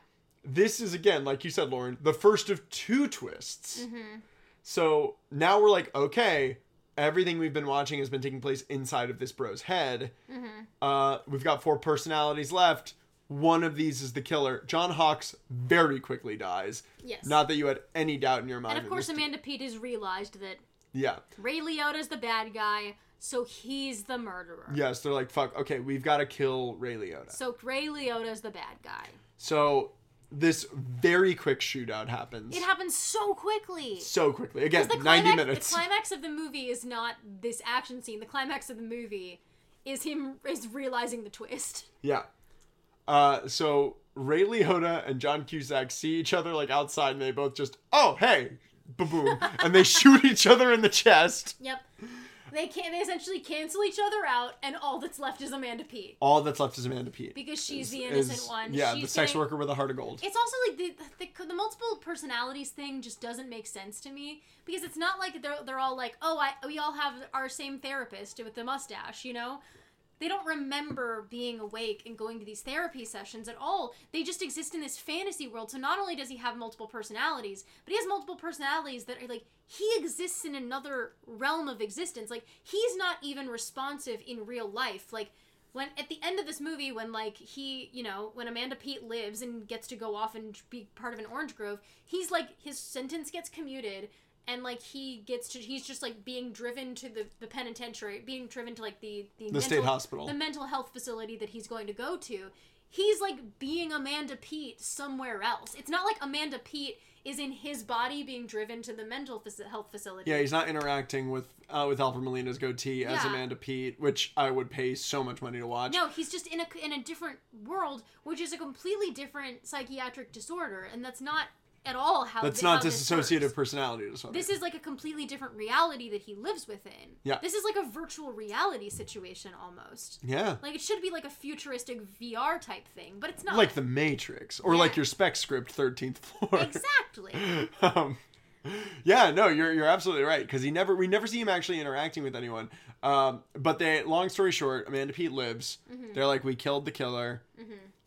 this is again, like you said, Lauren, the first of two twists. Mm-hmm. So now we're like, okay, everything we've been watching has been taking place inside of this bro's head. Mm-hmm. Uh, we've got four personalities left. One of these is the killer. John Hawkes very quickly dies. Yes. Not that you had any doubt in your mind. and of course, Amanda Peet has realized that Yeah. Ray Liotta's the bad guy, so he's the murderer. Yes, they're like, fuck, okay, we've got to kill Ray Liotta. So Ray Liotta's the bad guy. So this very quick shootout happens. It happens so quickly. so quickly. Again, the 90 climax, minutes. The climax of the movie is not this action scene. The climax of the movie is him is realizing the twist. Yeah. Uh, so Ray Liotta and John Cusack see each other like outside, and they both just, oh hey, boom, (laughs) and they shoot each other in the chest. Yep. They can they essentially cancel each other out, and all that's left is Amanda Peet All that's left is Amanda Peet. because she's Is- the innocent is- one. Yeah, she's the sex getting- worker with a heart of gold. It's also like the, the the multiple personalities thing just doesn't make sense to me because it's not like they're they're all like, oh, I we all have our same therapist with the mustache, you know. They don't remember being awake and going to these therapy sessions at all. They just exist in this fantasy world. So not only does he have multiple personalities, but he has multiple personalities that are like he exists in another realm of existence. Like he's not even responsive in real life. Like when at the end of this movie when like he you know when amanda peet lives and gets to go off and be part of an orange grove he's like his sentence gets commuted and like he gets to he's just like being driven to the, the penitentiary being driven to like the the, The state mental- hospital. the mental health facility that he's going to go to he's like being amanda peet somewhere else it's not like amanda peet is in his body being driven to the mental health facility yeah, he's not interacting with uh, with Alfred Molina's goatee as Yeah. Amanda Peet, which I would pay so much money to watch. No, he's just in a in a different world, which is a completely different psychiatric disorder, and that's not at all how. That's not how this dissociative personality disorder. This is like a completely different reality that he lives within. Yeah. This is like a virtual reality situation almost. yeah. Like it should be like a futuristic VR type thing, but it's not. Like the Matrix, or like your spec script, 13th floor. (laughs) exactly. um, yeah, no, you're you're absolutely right because he never we never see him actually interacting with anyone. Um, but they, long story short, Amanda Peet lives. Mm-hmm. They're like, we killed the killer.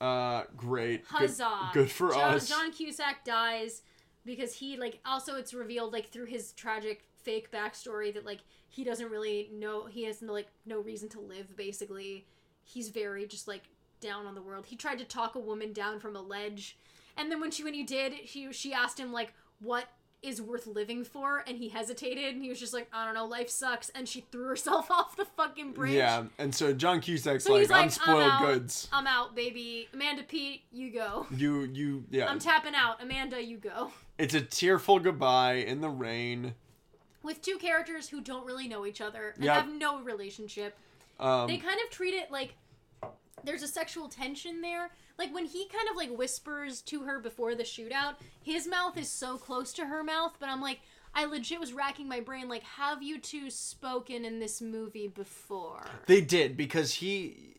Uh, great, Good- Huzzah! Good, for John, us. John Cusack dies because he like also it's revealed like through his tragic fake backstory that like he doesn't really know he has no like no reason to live basically. He's very just like down on the world. He tried to talk a woman down from a ledge, and then when she when he did, he she asked him like what is worth living for and he hesitated and he was just like I don't know life sucks and she threw herself (laughs) off the fucking bridge. Yeah, and so John Cusack's So like, like, I'm spoiled out. goods. I'm out, baby. Amanda Peet, you go. You, you, yeah. I'm tapping out. Amanda, you go. it's a tearful goodbye in the rain. With two characters who don't really know each other and Yep. have no relationship. Um, They kind of treat it like there's a sexual tension there. Like when he kind of like whispers to her before the shootout, his mouth is so close to her mouth, but I'm like, I legit was racking my brain like, have you two spoken in this movie before? They did because he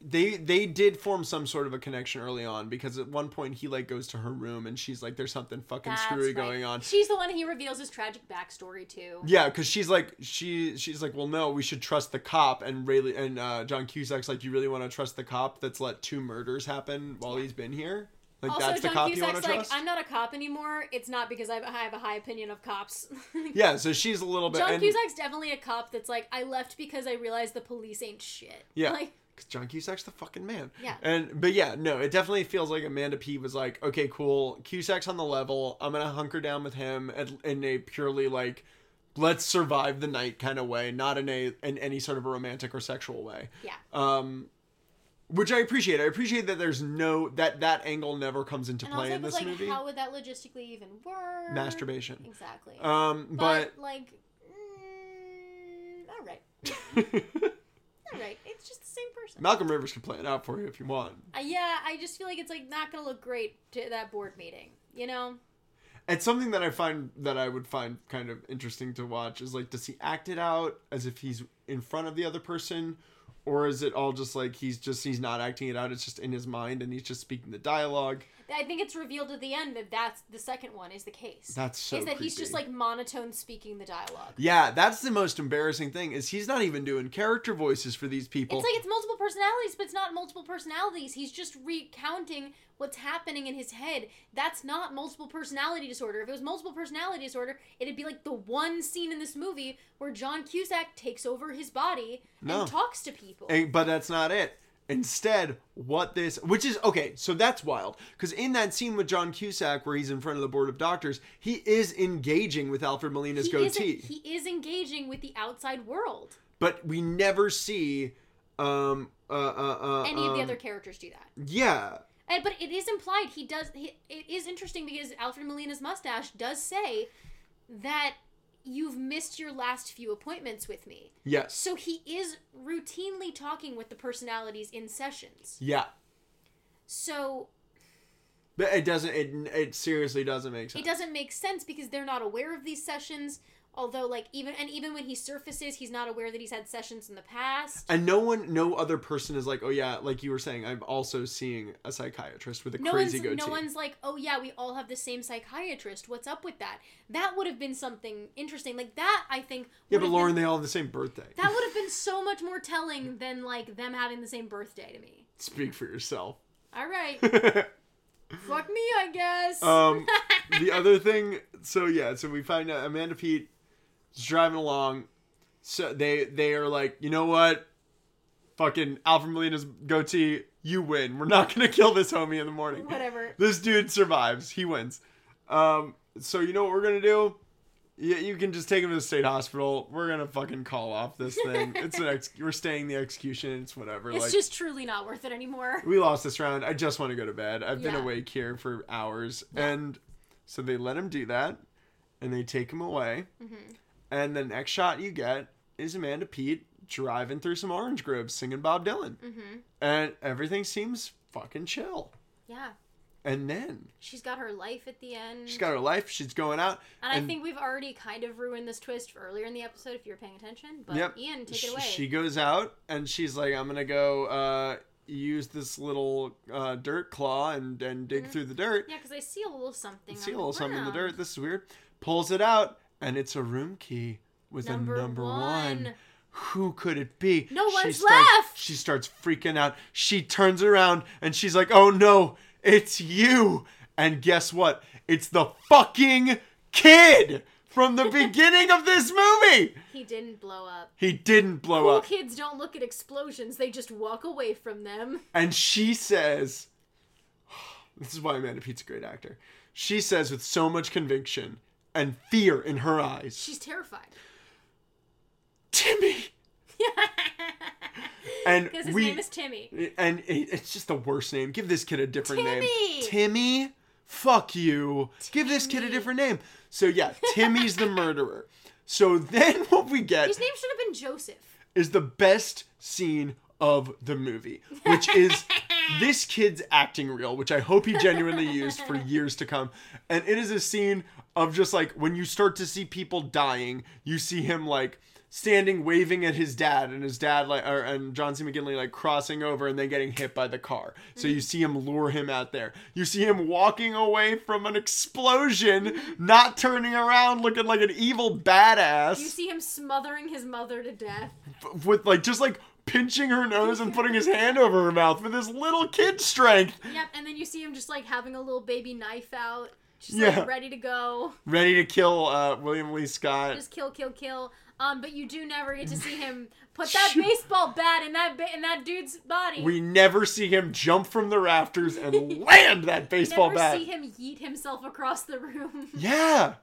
they they did form some sort of a connection early on because at one point he like goes to her room and she's like there's something fucking That's screwy right. going on. She's the one he reveals his tragic backstory to. Yeah, because she's like she she's like well no we should trust the cop and really and uh, John Cusack's like you really want to trust the cop that's let two murders happen while he's been here like Also, that's the John cop you Cusack's want to like, trust. I'm not a cop anymore. It's not because I I have a high opinion of cops. (laughs) Yeah, so she's a little bit John and, Cusack's definitely a cop that's like, I left because I realized the police ain't shit. Yeah. (laughs) Like, 'cause John Cusack's the fucking man. Yeah. And but yeah, no, it definitely feels like Amanda Peet was like, okay, cool. Cusack's on the level. I'm gonna hunker down with him at, in a purely like, let's survive the night kind of way, not in a in any sort of a romantic or sexual way. yeah. Um, which I appreciate. I appreciate that there's no that that angle never comes into And play in this like, movie. how would that logistically even work? Masturbation. Exactly. Um, but, but. like, mm, all right. (laughs) All right. It's just the same person. Malcolm Rivers can play it out for you if you want. Uh, yeah, I just feel like it's like not gonna look great to that board meeting. You know? it's something that I find that I would find kind of interesting to watch is like does he act it out as if he's in front of the other person or is it all just like he's just he's not acting it out it's just in his mind and he's just speaking the dialogue I think it's revealed at the end that that's the second one is the case. that's so is that he's just like monotone speaking the dialogue. yeah that's the most embarrassing thing is he's not even doing character voices for these people It's like it's multiple personalities, but it's not multiple personalities. He's just recounting what's happening in his head. That's not multiple personality disorder. If it was multiple personality disorder, it'd be like the one scene in this movie where John Cusack takes over his body No. and talks to people. But that's not it. Instead, what this, which is okay, so that's wild. Because in that scene with John Cusack, where he's in front of the board of doctors, he is engaging with Alfred Molina's he, goatee. he is engaging with the outside world. but we never see um uh uh, uh Any of the um, other characters do that. yeah And, but it is implied he does. He, it is interesting because Alfred Molina's mustache does say that you've missed your last few appointments with me. yes So he is routinely talking with the personalities in sessions. yeah So but it doesn't it, it seriously doesn't make sense. it doesn't make sense because they're not aware of these sessions. Although, like even and even when he surfaces, he's not aware that he's had sessions in the past. and no one no other person is like oh yeah like you were saying i'm also seeing a psychiatrist with a no crazy one's goatee no one's like, oh yeah, we all have the same psychiatrist. What's up with that? That would have been something interesting. Like that, I think. yeah but lauren been- they all have the same birthday that would have been (laughs) so much more telling than like them having the same birthday to me. speak for yourself All right, (laughs) fuck me, I guess. Um, the (laughs) other thing, so yeah, so we find out Amanda Peet is driving along. So they they are like, you know what? Fucking Alfred Molina's goatee, you win. We're not gonna kill this homie in the morning. Whatever. This dude survives. He wins. Um, so you know what we're gonna do? Yeah, you can just take him to the state hospital. We're gonna fucking call off this thing. (laughs) It's an ex- we're staying the execution. It's whatever. It's like just truly not worth it anymore. we lost this round. I just want to go to bed. I've been awake here for hours. And so they let him do that and they take him away. Mm-hmm. And the next shot you get is Amanda Peet driving through some orange groves singing Bob Dylan. Mm-hmm. And everything seems fucking chill. Yeah, And then she's got her life at the end. she's got her life. She's going out. and, I think we've already kind of ruined this twist earlier in the episode if you're paying attention. But Yep. Ian, take Sh- it away. She goes out and she's like, I'm going to go uh, use this little uh, dirt claw and, and dig Mm-hmm. through the dirt. yeah, because I see a little something. I see a little something in the dirt. This is weird. Pulls it out, and it's a room key with Number a number one. one. Who could it be? No she one's starts, left. She starts freaking out. She turns around and she's like, "Oh no, it's you!" And guess what? It's the fucking kid from the (laughs) beginning of this movie. He didn't blow up. He didn't blow Cool up. kids don't look at explosions; they just walk away from them. And she says, (sighs) This is why Amanda Peet's a great actor. She says with so much conviction and fear in her eyes, She's terrified. Timmy! (laughs) And Because his we name is Timmy. and it- it's just the worst name. Give this kid a different name. Timmy! Timmy? Fuck you. Give this kid a different name. So yeah, Timmy's the (laughs) murderer. So then (laughs) what we get His name should have been Joseph. is the best scene of the movie, which is this kid's acting reel, which I hope he genuinely used for years to come. And it is a scene of just like when you start to see people dying, you see him like standing waving at his dad and his dad like or, and John C. McGinley like crossing over and then getting hit by the car. So you mm-hmm. see him lure him out there. You see him walking away from an explosion, not turning around looking like an evil badass You see him smothering his mother to death. with like just like pinching her nose and putting his hand over her mouth with his little kid strength, Yep, and then you see him just like having a little baby knife out, just Yeah. like ready to go. ready to kill uh, William Lee Scott. Just kill, kill, kill. Um, but you do never get to see him (laughs) put that baseball bat in that ba- in that dude's body. We never see him jump from the rafters and (laughs) land that baseball never bat. see him yeet himself across the room. Yeah,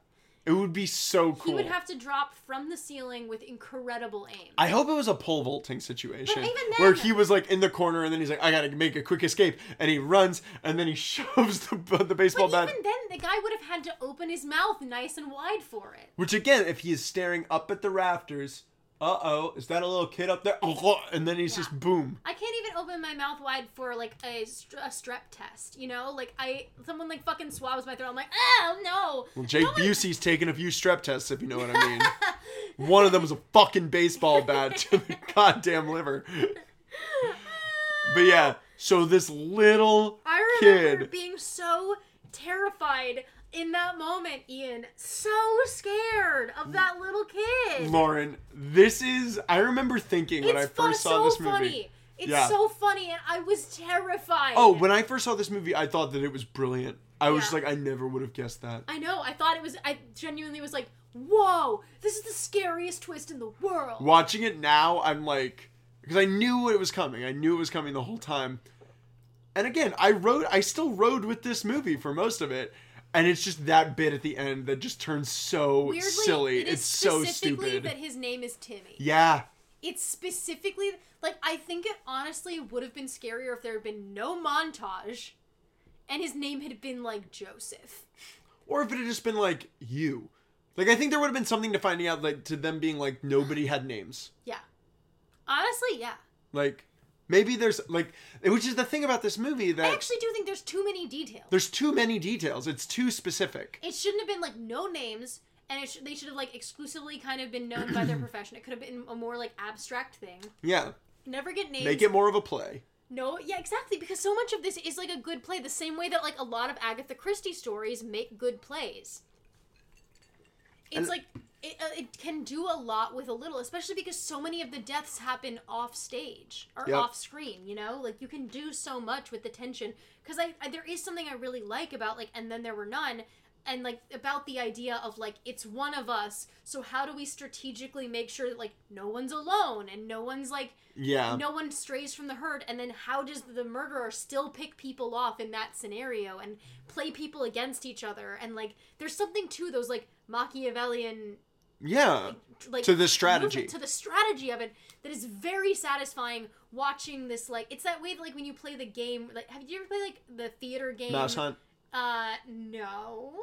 it would be so cool. He would have to drop from the ceiling with incredible aim. I hope it was a pole vaulting situation even where he was like in the corner and then he's like, I gotta make a quick escape, and he runs and then he (laughs) shoves the the baseball but bat. even then, the guy would have had to open his mouth nice and wide for it. Which again, if he is staring up at the rafters, uh oh, is that a little kid up there? And then he's Yeah. just boom. I can't even open my mouth wide for like a, str- a strep test. You know, like I someone like fucking swabs my throat. I'm like, oh no. Well, Jake No Busey's taken a few strep tests, if you know what I mean. (laughs) One of them was a fucking baseball bat to the (laughs) goddamn liver. But yeah, so this little I remember kid. being so terrified in that moment, Ian. So scared of that little kid. Lauren, this is. I remember thinking when I it's first saw so this movie. funny It's Yeah. so funny, and I was terrified. Oh, when I first saw this movie, I thought that it was brilliant. I was Yeah. just like, I never would have guessed that. I know. I thought it was. I genuinely was like, "Whoa, this is the scariest twist in the world." Watching it now, I'm like, because I knew it was coming. I knew it was coming the whole time. And again, I rode, I still rode with this movie for most of it. And it's just that bit at the end that just turns so Weirdly, silly. it It's so specifically stupid. that his name is Timmy. yeah. It's specifically like I think it honestly would have been scarier if there had been no montage, and his name had been like Joseph. Or if it had just been like you. Like I think there would have been something to finding out like to them being like nobody had names. Yeah. Honestly, yeah. Like maybe there's like which is the thing about this movie that I actually do think there's too many details. there's too many details. It's too specific. It shouldn't have been like no names, and it sh- they should have like exclusively kind of been known by their (clears throat) profession. It could have been a more like abstract thing. Yeah. Never get names. Make it more of a play. No, yeah, exactly. Because so much of this is like a good play, the same way that like a lot of Agatha Christie stories make good plays. It's And- like it, uh, it can do a lot with a little, especially because so many of the deaths happen off stage or Yep. off screen. You know, like you can do so much with the tension. Because I, I there is something I really like about like, and then there were none. And like about the idea of like it's one of us, so how do we strategically make sure that like no one's alone and no one's like Yeah. no one strays from the herd and then how does the murderer still pick people off in that scenario and play people against each other and like there's something to those like machiavellian Yeah. like To the strategy. to the strategy of it that is very satisfying watching this like it's that way that like when you play the game like have you ever played like the theater game Mouse Hunt. uh no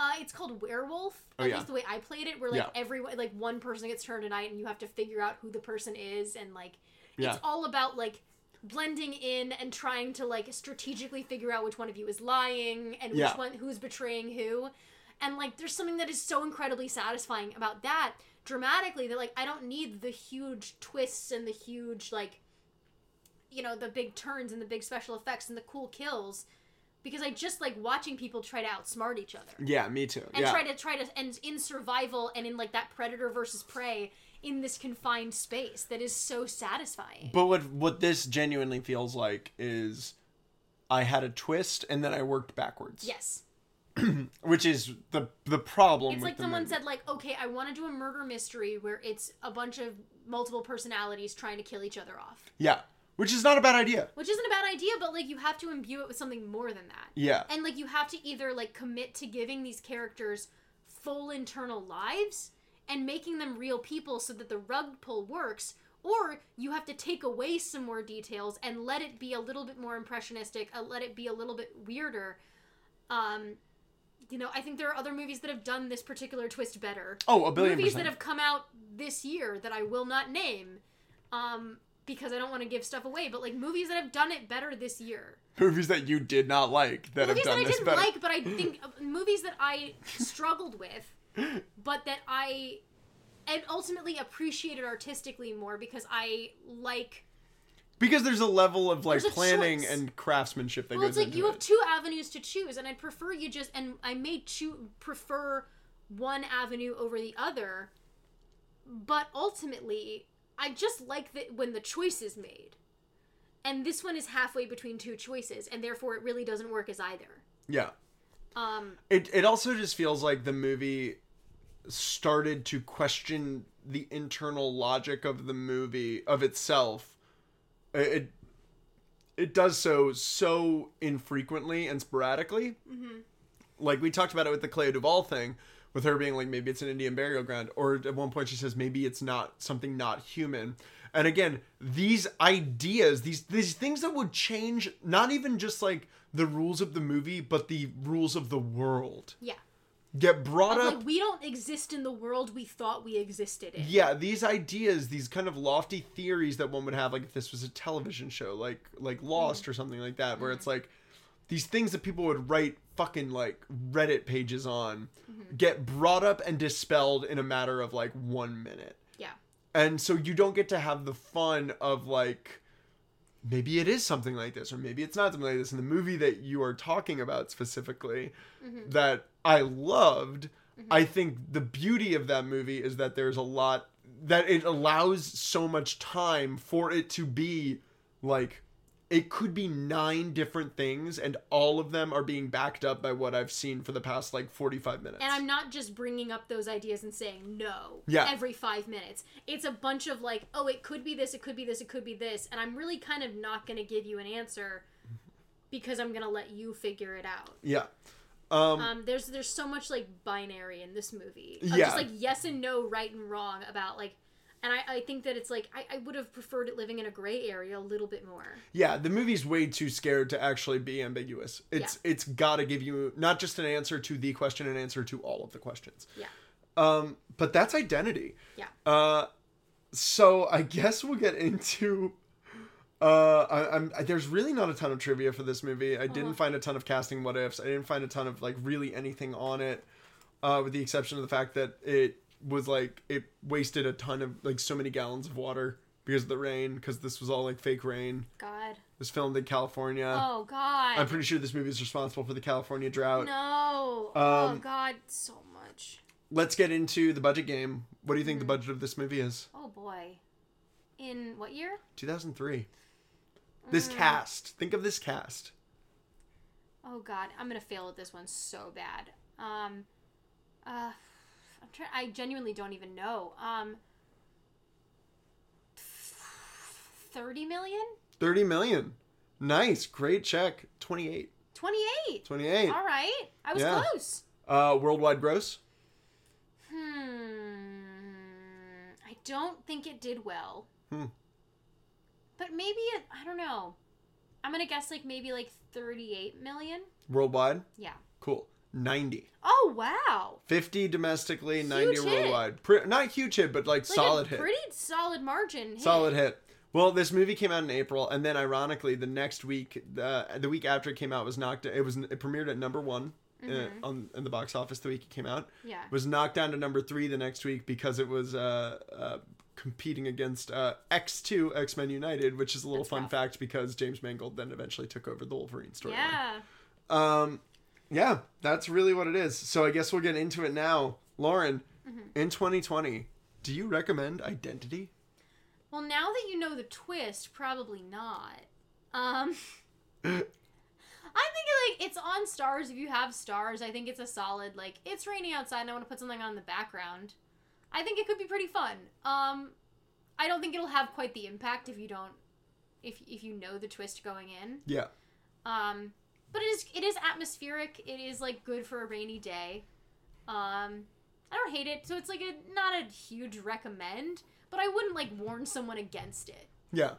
uh, it's called Werewolf. Oh, At yeah. least the way I played it, where like Yeah. everyone, like one person gets turned tonight, and you have to figure out who the person is, and like Yeah. it's all about like blending in and trying to like strategically figure out which one of you is lying and which one who's betraying who. And like there's something that is so incredibly satisfying about that dramatically that like I don't need the huge twists and the huge like you know the big turns and the big special effects and the cool kills because I just like watching people try to outsmart each other Yeah, me too. and yeah. try to try to and in survival and in like that predator versus prey in this confined space that is so satisfying. But what what this genuinely feels like is I had a twist and then I worked backwards. yes. (clears throat) Which is the the problem It's like someone movie. said like, "Okay, I want to do a murder mystery where it's a bunch of multiple personalities trying to kill each other off." Yeah. Which is not a bad idea. Which isn't a bad idea, but like you have to imbue it with something more than that. Yeah. And like you have to either like commit to giving these characters full internal lives and making them real people so that the rug pull works, or you have to take away some more details and let it be a little bit more impressionistic, uh, let it be a little bit weirder. Um, you know, I think there are other movies that have done this particular twist better. Oh, a billion movies percent. that have come out this year that I will not name. Um, because I don't want to give stuff away, but like movies that have done it better this year Movies that you did not like that movies have done that I didn't better. like, but I (laughs) think uh, movies that I struggled with, (laughs) but that I and ultimately appreciated artistically more because I like. Because there's a level of like planning choice. and craftsmanship that Well, goes it's like you it. have two avenues to choose, and I'd prefer you just and I may choo- prefer one avenue over the other, but ultimately I just like that when the choice is made. And this one is halfway between two choices, and therefore it really doesn't work as either. yeah. Um, It it also just feels like the movie started to question the internal logic of the movie of itself. It it, does so so infrequently and sporadically. Mm-hmm. Like we talked about it with the Clea Duvall thing, with her being like maybe it's an Indian burial ground, or at one point she says maybe it's not something not human. And again, these ideas, these these things that would change not even just like the rules of the movie, but the rules of the world yeah. Get brought up. like we don't exist in the world we thought we existed in. yeah, these ideas, these kind of lofty theories that one would have, like if this was a television show, like like Lost mm. or something like that, where mm-hmm. it's like these things that people would write fucking like Reddit pages on, mm-hmm. get brought up and dispelled in a matter of like one minute. Yeah. And so you don't get to have the fun of like maybe it is something like this or maybe it's not something like this. in the movie that you are talking about specifically mm-hmm. that I loved, mm-hmm. I think the beauty of that movie is that there's a lot that it allows so much time for it to be like it could be nine different things and all of them are being backed up by what I've seen for the past like 45 minutes. And I'm not just bringing up those ideas and saying no Yeah. every five minutes. It's a bunch of like, oh, it could be this, it could be this, it could be this. And I'm really kind of not going to give you an answer because I'm going to let you figure it out. yeah. Um, Um, there's there's so much like binary in this movie. Yeah. Just like yes and no, right and wrong about like, and I, I think that it's like I, I would have preferred it living in a gray area a little bit more. yeah, the movie's way too scared to actually be ambiguous. It's it's got to give you not just an answer to the question, an answer to all of the questions. Yeah. Um, but that's identity. Yeah. Uh, so I guess we'll get into. Uh, I, I'm I, there's really not a ton of trivia for this movie. I didn't Uh-huh. find a ton of casting what ifs. I didn't find a ton of like really anything on it, uh, with the exception of the fact that it was like it wasted a ton of like so many gallons of water because of the rain. Because this was all like fake rain. God. It was filmed in California. Oh God. I'm pretty sure this movie is responsible for the California drought. no. oh Um, God. So much. Let's get into the budget game. What do you think Mm-hmm. the budget of this movie is? Oh boy. In what year? 2003. This Mm. cast. Think of this cast. Oh God, I'm gonna fail at this one so bad. Um, uh, I'm trying. I genuinely don't even know. Um, thirty million, 30 million. Nice. Great check. 28. twenty-eight. 28. All right, I was Yeah. close. Uh, worldwide gross. Hmm. I don't think it did well. Hmm. But maybe it. I don't know. I'm gonna guess like maybe like thirty-eight million. Worldwide. Yeah. Cool. 90. Oh wow. 50 domestically, 90 Huge hit. worldwide. Pre- not huge hit, but like, Like solid a hit. Pretty solid margin. hit. Solid hit. Well, this movie came out in April, and then ironically, the next week, the the week after it came out, was knocked. It was it premiered at number one uh, on in the box office the week it came out. Yeah. Was knocked down to number three the next week because it was uh, uh, competing against uh, X two X Men United, which is a little That's fun rough. fact because James Mangold then eventually took over the Wolverine storyline. Yeah. Um, yeah, that's really what it is. So I guess we'll get into it now. Lauren, Mm-hmm. in 2020, do you recommend Identity? Well, now that you know the twist, probably not. Um, (laughs) I think like it's on Starz. If you have Starz, I think it's a solid. Like it's raining outside, and I want to put something on the background. I think it could be pretty fun. Um, I don't think it'll have quite the impact if you don't, if if you know the twist going in. Yeah. Um, but it is it is atmospheric. It is like good for a rainy day. Um, I don't hate it, so it's like a not a huge recommend, but I wouldn't like warn someone against it. Yeah.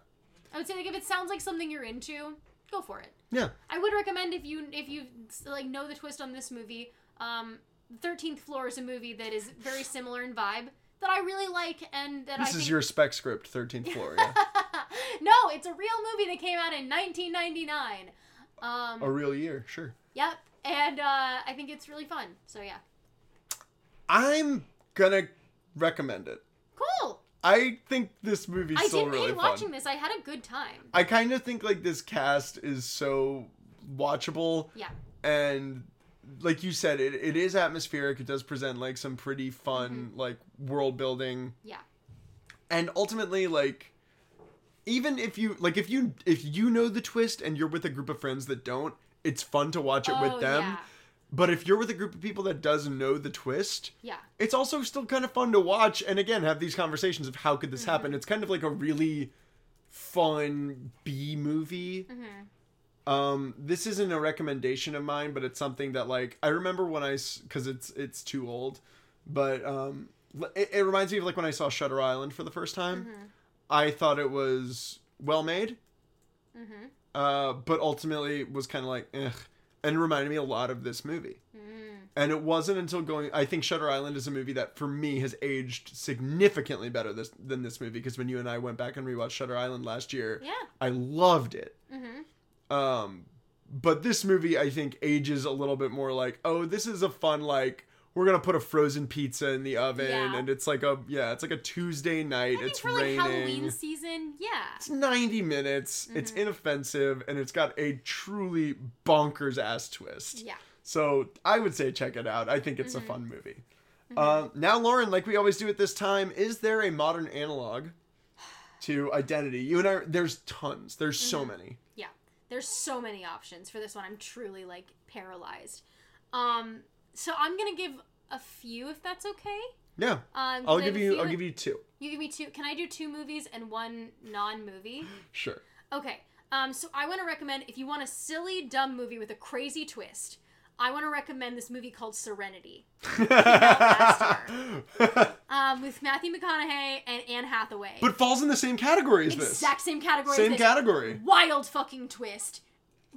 I would say like if it sounds like something you're into, go for it. Yeah. I would recommend if you if you like know the twist on this movie. Um, Thirteenth Floor is a movie that is very similar in vibe that I really like, and that I This is think... your spec script, 13th (laughs) floor, yeah. no, it's a real movie that came out in 1999. Um, A real year, sure. Yep, and uh, I think it's really fun. So yeah, I'm gonna recommend it. cool. I think this movie's I still didn't really fun. watching this. I had a good time. I kind of think like this cast is so watchable Yeah, and like you said it, it is atmospheric. It does present like some pretty fun like world building. Yeah, and ultimately like even if you like if you if you know the twist and you're with a group of friends that don't it's fun to watch it Oh, with them. yeah. but if you're with a group of people that does know the twist yeah, it's also still kind of fun to watch and again have these conversations of how could this Mm-hmm. happen it's kind of like a really fun b movie Mm-hmm. Um this isn't a recommendation of mine but it's something that like i remember when i because it's it's too old but um it, it reminds me of like when i saw shutter island for the first time Mm-hmm. i thought it was well made mm-hmm. uh but ultimately was kind of like Ugh, and it reminded me a lot of this movie and it wasn't until going i think shutter island is a movie that for me has aged significantly better this, than this movie because when you and i went back and rewatched shutter island last year yeah. i loved it Mm-hmm. Um but this movie i think ages a little bit more like oh this is a fun like we're gonna put a frozen pizza in the oven Yeah. and it's like a yeah it's like a tuesday night I it's for like raining Halloween season, yeah, it's 90 minutes it's Mm-hmm. inoffensive and it's got a truly bonkers ass twist yeah. so I would say check it out. I think it's Mm-hmm. a fun movie. Um, now, Lauren, like we always do at this time, is there a modern analog? to Identity. You and I, there's tons. There's so Mm-hmm. many. Yeah. There's so many options for this one. I'm truly like paralyzed. Um so I'm going to give a few if that's okay. Yeah, Um I'll give you. I'll give you two. You give me two. Can I do two movies and one non-movie? (gasps) Sure. Okay. Um, so I want to recommend if you want a silly, dumb movie with a crazy twist, I want to recommend this movie called Serenity (laughs) um, with Matthew McConaughey and Anne Hathaway. but falls in the same category as this. exact same category. Same as this. category. Wild fucking twist.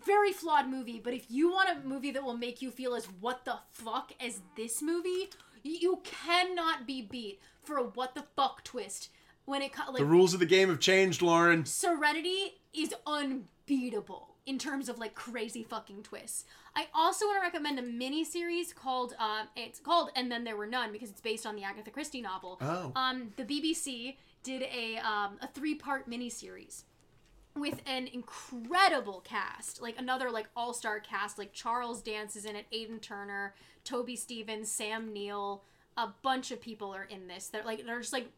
Very flawed movie, but if you want a movie that will make you feel as what the fuck as this movie, you cannot be beat for a what the fuck twist. When it like The rules of the game have changed, Lauren. Serenity is unbeatable in terms of like crazy fucking twists. I also want to recommend a mini series called uh, it's called And Then There Were None because it's based on the Agatha Christie novel. Oh. Um, the BBC did a um, a three part mini series with an incredible cast, like another like all star cast. Like Charles Dance is in it, Aidan Turner, Toby Stephens, Sam Neill. A bunch of people are in this. They're like they're just like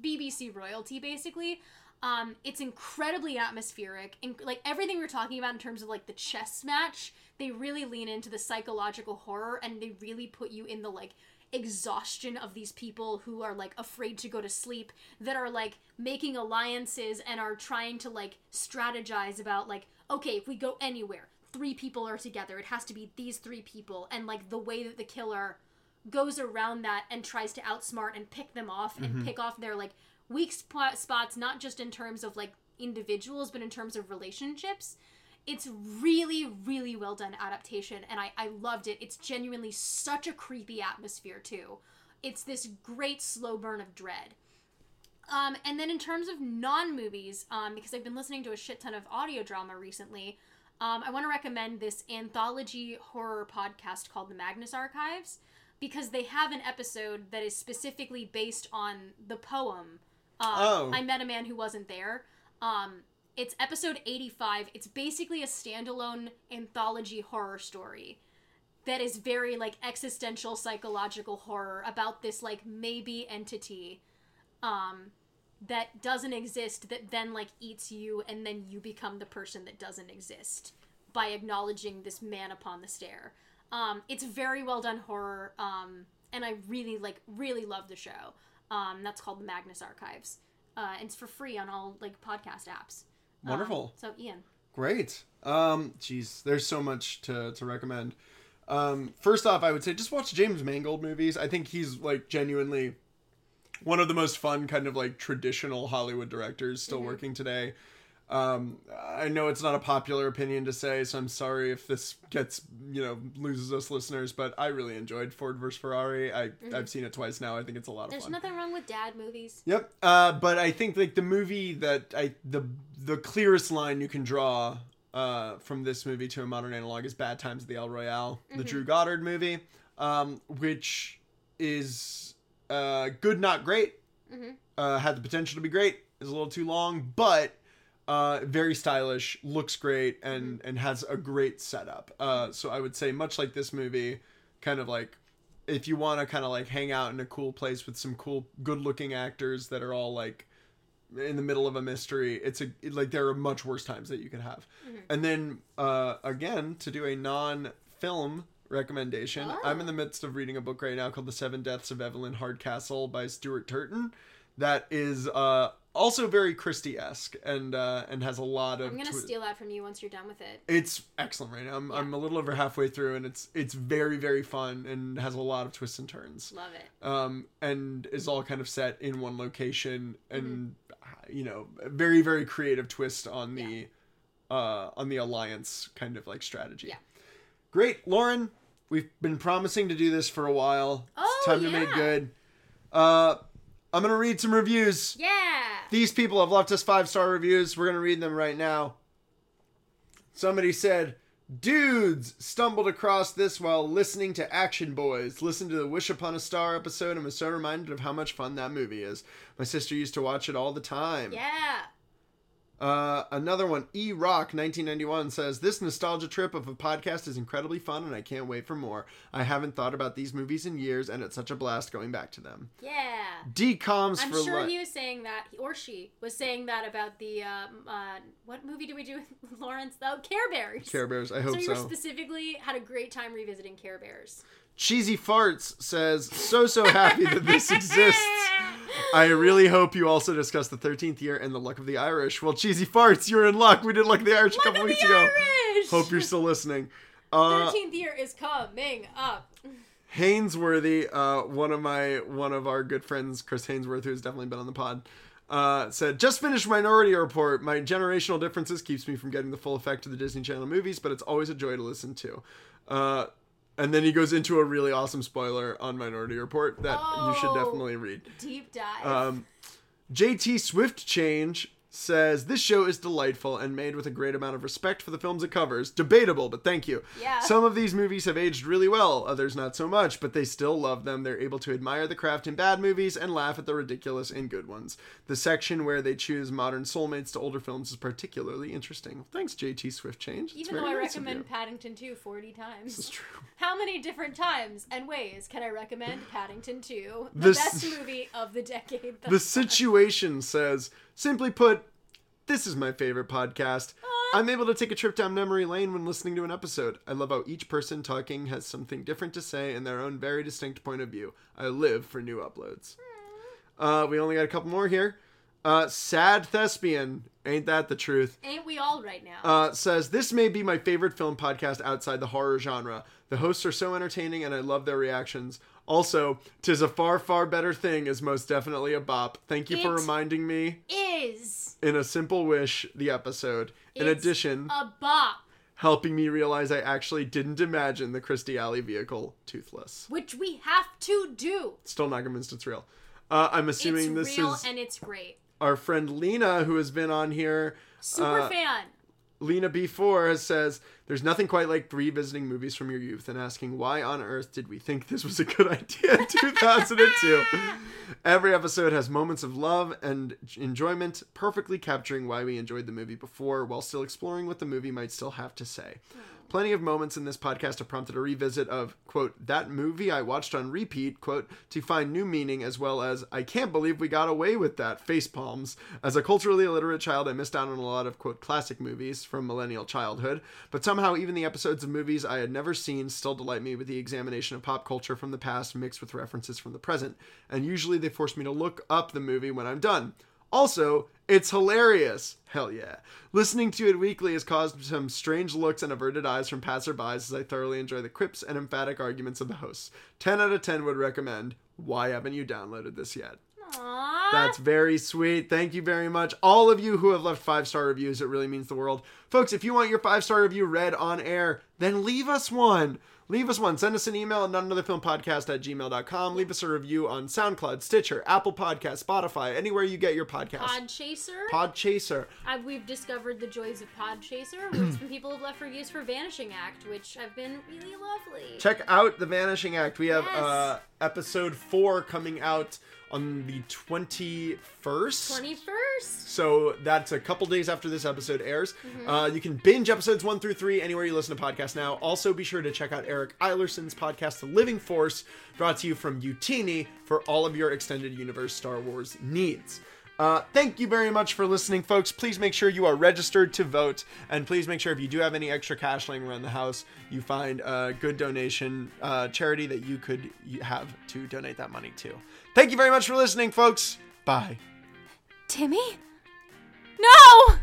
BBC royalty basically. Um, it's incredibly atmospheric, and like everything we are talking about in terms of like the chess match, they really lean into the psychological horror, and they really put you in the like exhaustion of these people who are like afraid to go to sleep that are like making alliances and are trying to like strategize about like okay if we go anywhere three people are together it has to be these three people and like the way that the killer goes around that and tries to outsmart and pick them off and pick off their like weak spot spots not just in terms of like individuals but in terms of relationships it's really really well done adaptation and I, I loved it. It's genuinely such a creepy atmosphere too. It's this great slow burn of dread. Um, and then in terms of non-movies um, because i've been listening to a shit ton of audio drama recently um, i want to recommend this anthology horror podcast called the magnus archives because they have an episode that is specifically based on the poem um, Oh. i met a man who wasn't there. Um, it's episode 85 it's basically a standalone anthology horror story that is very like existential psychological horror about this like maybe entity um that doesn't exist that then like eats you and then you become the person that doesn't exist by acknowledging this man upon the stair. Um it's very well done horror um and i really like really love the show um that's called the magnus archives uh and it's for free on all like podcast apps Um, Wonderful. so ian Great. Um, jeez, there's so much to, to recommend. Um, first off, I would say just watch James Mangold movies. I think he's like genuinely one of the most fun kind of like traditional Hollywood directors still working today. Um, I know it's not a popular opinion to say, so I'm sorry if this gets you know loses us listeners, but I really enjoyed Ford vs Ferrari. I I've seen it twice now. I think it's a lot of there's fun. nothing wrong with dad movies Yep. Uh, but I think like the movie that I the the clearest line you can draw uh, from this movie to a modern analog is Bad Times at the El Royale, the Drew Goddard movie, um, which is uh, good, not great. Mhm. Uh, had the potential to be great. Is a little too long, but uh, very stylish, looks great, and and has a great setup. Uh, so I would say much like this movie, kind of like if you want to kind of like hang out in a cool place with some cool, good-looking actors that are all like in the middle of a mystery, it's a like there are much worse times that you could have. And then uh, again to do a non-film recommendation, I'm in the midst of reading a book right now called The Seven Deaths of Evelyn Hardcastle by Stuart Turton. That is uh, also very Christie-esque and uh, and has a lot of. i'm gonna twi- steal that from you once you're done with it it's excellent right now. I'm, I'm a little over halfway through, and it's it's very very fun and has a lot of twists and turns. love it Um, and is all kind of set in one location, and you know, very very creative twist on the uh on the alliance kind of like strategy. Yeah. Great, Lauren. We've been promising to do this for a while. Oh, it's time to make good. Uh, I'm gonna read some reviews. yeah These people have left us five star reviews. We're to read them right now. Somebody said, Dudes stumbled across this while listening to Action Boys. Listened to the Wish Upon a Star episode and was so reminded of how much fun that movie is. My sister used to watch it all the time. yeah Uh, another one, E Rock 1991 says this nostalgia trip of a podcast is incredibly fun, and I can't wait for more. I haven't thought about these movies in years, and it's such a blast going back to them. Yeah. DCOMs for I'm for sure li- he was saying that, or she was saying that about the um, uh, what movie did we do with (laughs) Lawrence? Oh, Care Bears. Care Bears. I So hope you so. were specifically had a great time revisiting Care Bears. Cheesy Farts says so so happy that this exists. I really hope you also discuss the 13th year and the luck of the Irish. Well, Cheesy Farts, you're in luck. We did luck of the Irish a Look couple weeks the ago. Irish! Hope you're still listening. (laughs) Uh, Thirteenth year is coming up. Hainsworthy, uh, one of my one of our good friends, Chris Hainsworth, who's definitely been on the pod, uh, said, "Just finished Minority Report. My generational differences keeps me from getting the full effect of the Disney Channel movies, but it's always a joy to listen to." Uh, and then he goes into a really awesome spoiler on Minority Report that you should Oh. definitely read. Deep dive. Um, JT Swift Change says this show is delightful and made with a great amount of respect for the films it covers. Debatable, but thank you. Yeah. Some of these movies have aged really well, others not so much, but they still love them. They're able to admire the craft in bad movies and laugh at the ridiculous in good ones. The section where they choose modern soulmates to older films is particularly interesting. Thanks, JT Swift Change. Even though I nice recommend. Paddington 2 40 times. This is true. (laughs) How many different times and ways can I recommend Paddington 2? The This- best movie of the decade. The situation says, simply put, this is my favorite podcast. I'm able to take a trip down memory lane when listening to an episode. I love how each person talking has something different to say in their own very distinct point of view. I live for new uploads. Uh, we only got a couple more here. Uh, Sad Thespian, ain't that the truth? Ain't we all right now? uh, says this may be my favorite film podcast outside the horror genre. The hosts are so entertaining, and I love their reactions. Also, "Tis a far, far better thing" is most definitely a bop. Thank you for reminding me. is In a simple wish, the episode. In addition, a bop, helping me realize I actually didn't imagine the Kirstie Alley vehicle toothless. which we have to do. Still not convinced it's real. Uh, I'm It's assuming this real is and it's great. Our friend Lena, who has been on here. Super Uh, fan. Lena B4 says, There's nothing quite like revisiting movies from your youth and asking why on earth did we think this was a good (laughs) idea in 2002. Every episode has moments of love and enjoyment, perfectly capturing why we enjoyed the movie before while still exploring what the movie might still have to say. Plenty of moments in this podcast have prompted a revisit of, quote, that movie I watched on repeat, quote, to find new meaning as well as, I can't believe we got away with that, face palms. As a culturally illiterate child, I missed out on a lot of, quote, classic movies from millennial childhood, but somehow even the episodes of movies I had never seen still delight me with the examination of pop culture from the past mixed with references from the present, and usually they force me to look up the movie when I'm done. Also, it's hilarious. Hell yeah. Listening to it weekly has caused some strange looks and averted eyes from passerbys as I thoroughly enjoy the quips and emphatic arguments of the hosts. 10 out of 10 would recommend. Why haven't you downloaded this yet? Aww. That's very sweet. Thank you very much. All of you who have left five star reviews, it really means the world. Folks, if you want your five star review read on air, then leave us one. Leave us one. Send us an email at not another film podcast at gmail.com. Leave us a review on SoundCloud, Stitcher, Apple Podcast, Spotify, anywhere you get your podcast. Podchaser. Podchaser. I, we've discovered the joys of Podchaser, where (clears throat) some people have left reviews for Vanishing Act, which have been really lovely. Check out The Vanishing Act. We have Yes. uh, episode four coming out on the 21st. 21st? So that's a couple days after this episode airs. Uh, you can binge episodes one through three anywhere you listen to podcasts now. Also, be sure to check out Eric Eilerson's podcast, The Living Force, brought to you from Utini for all of your extended universe Star Wars needs. Uh, thank you very much for listening, folks. Please make sure you are registered to vote, and please make sure if you do have any extra cash laying around the house, you find a good donation uh, charity that you could have to donate that money to. Thank you very much for listening, folks. Bye. Timmy? No!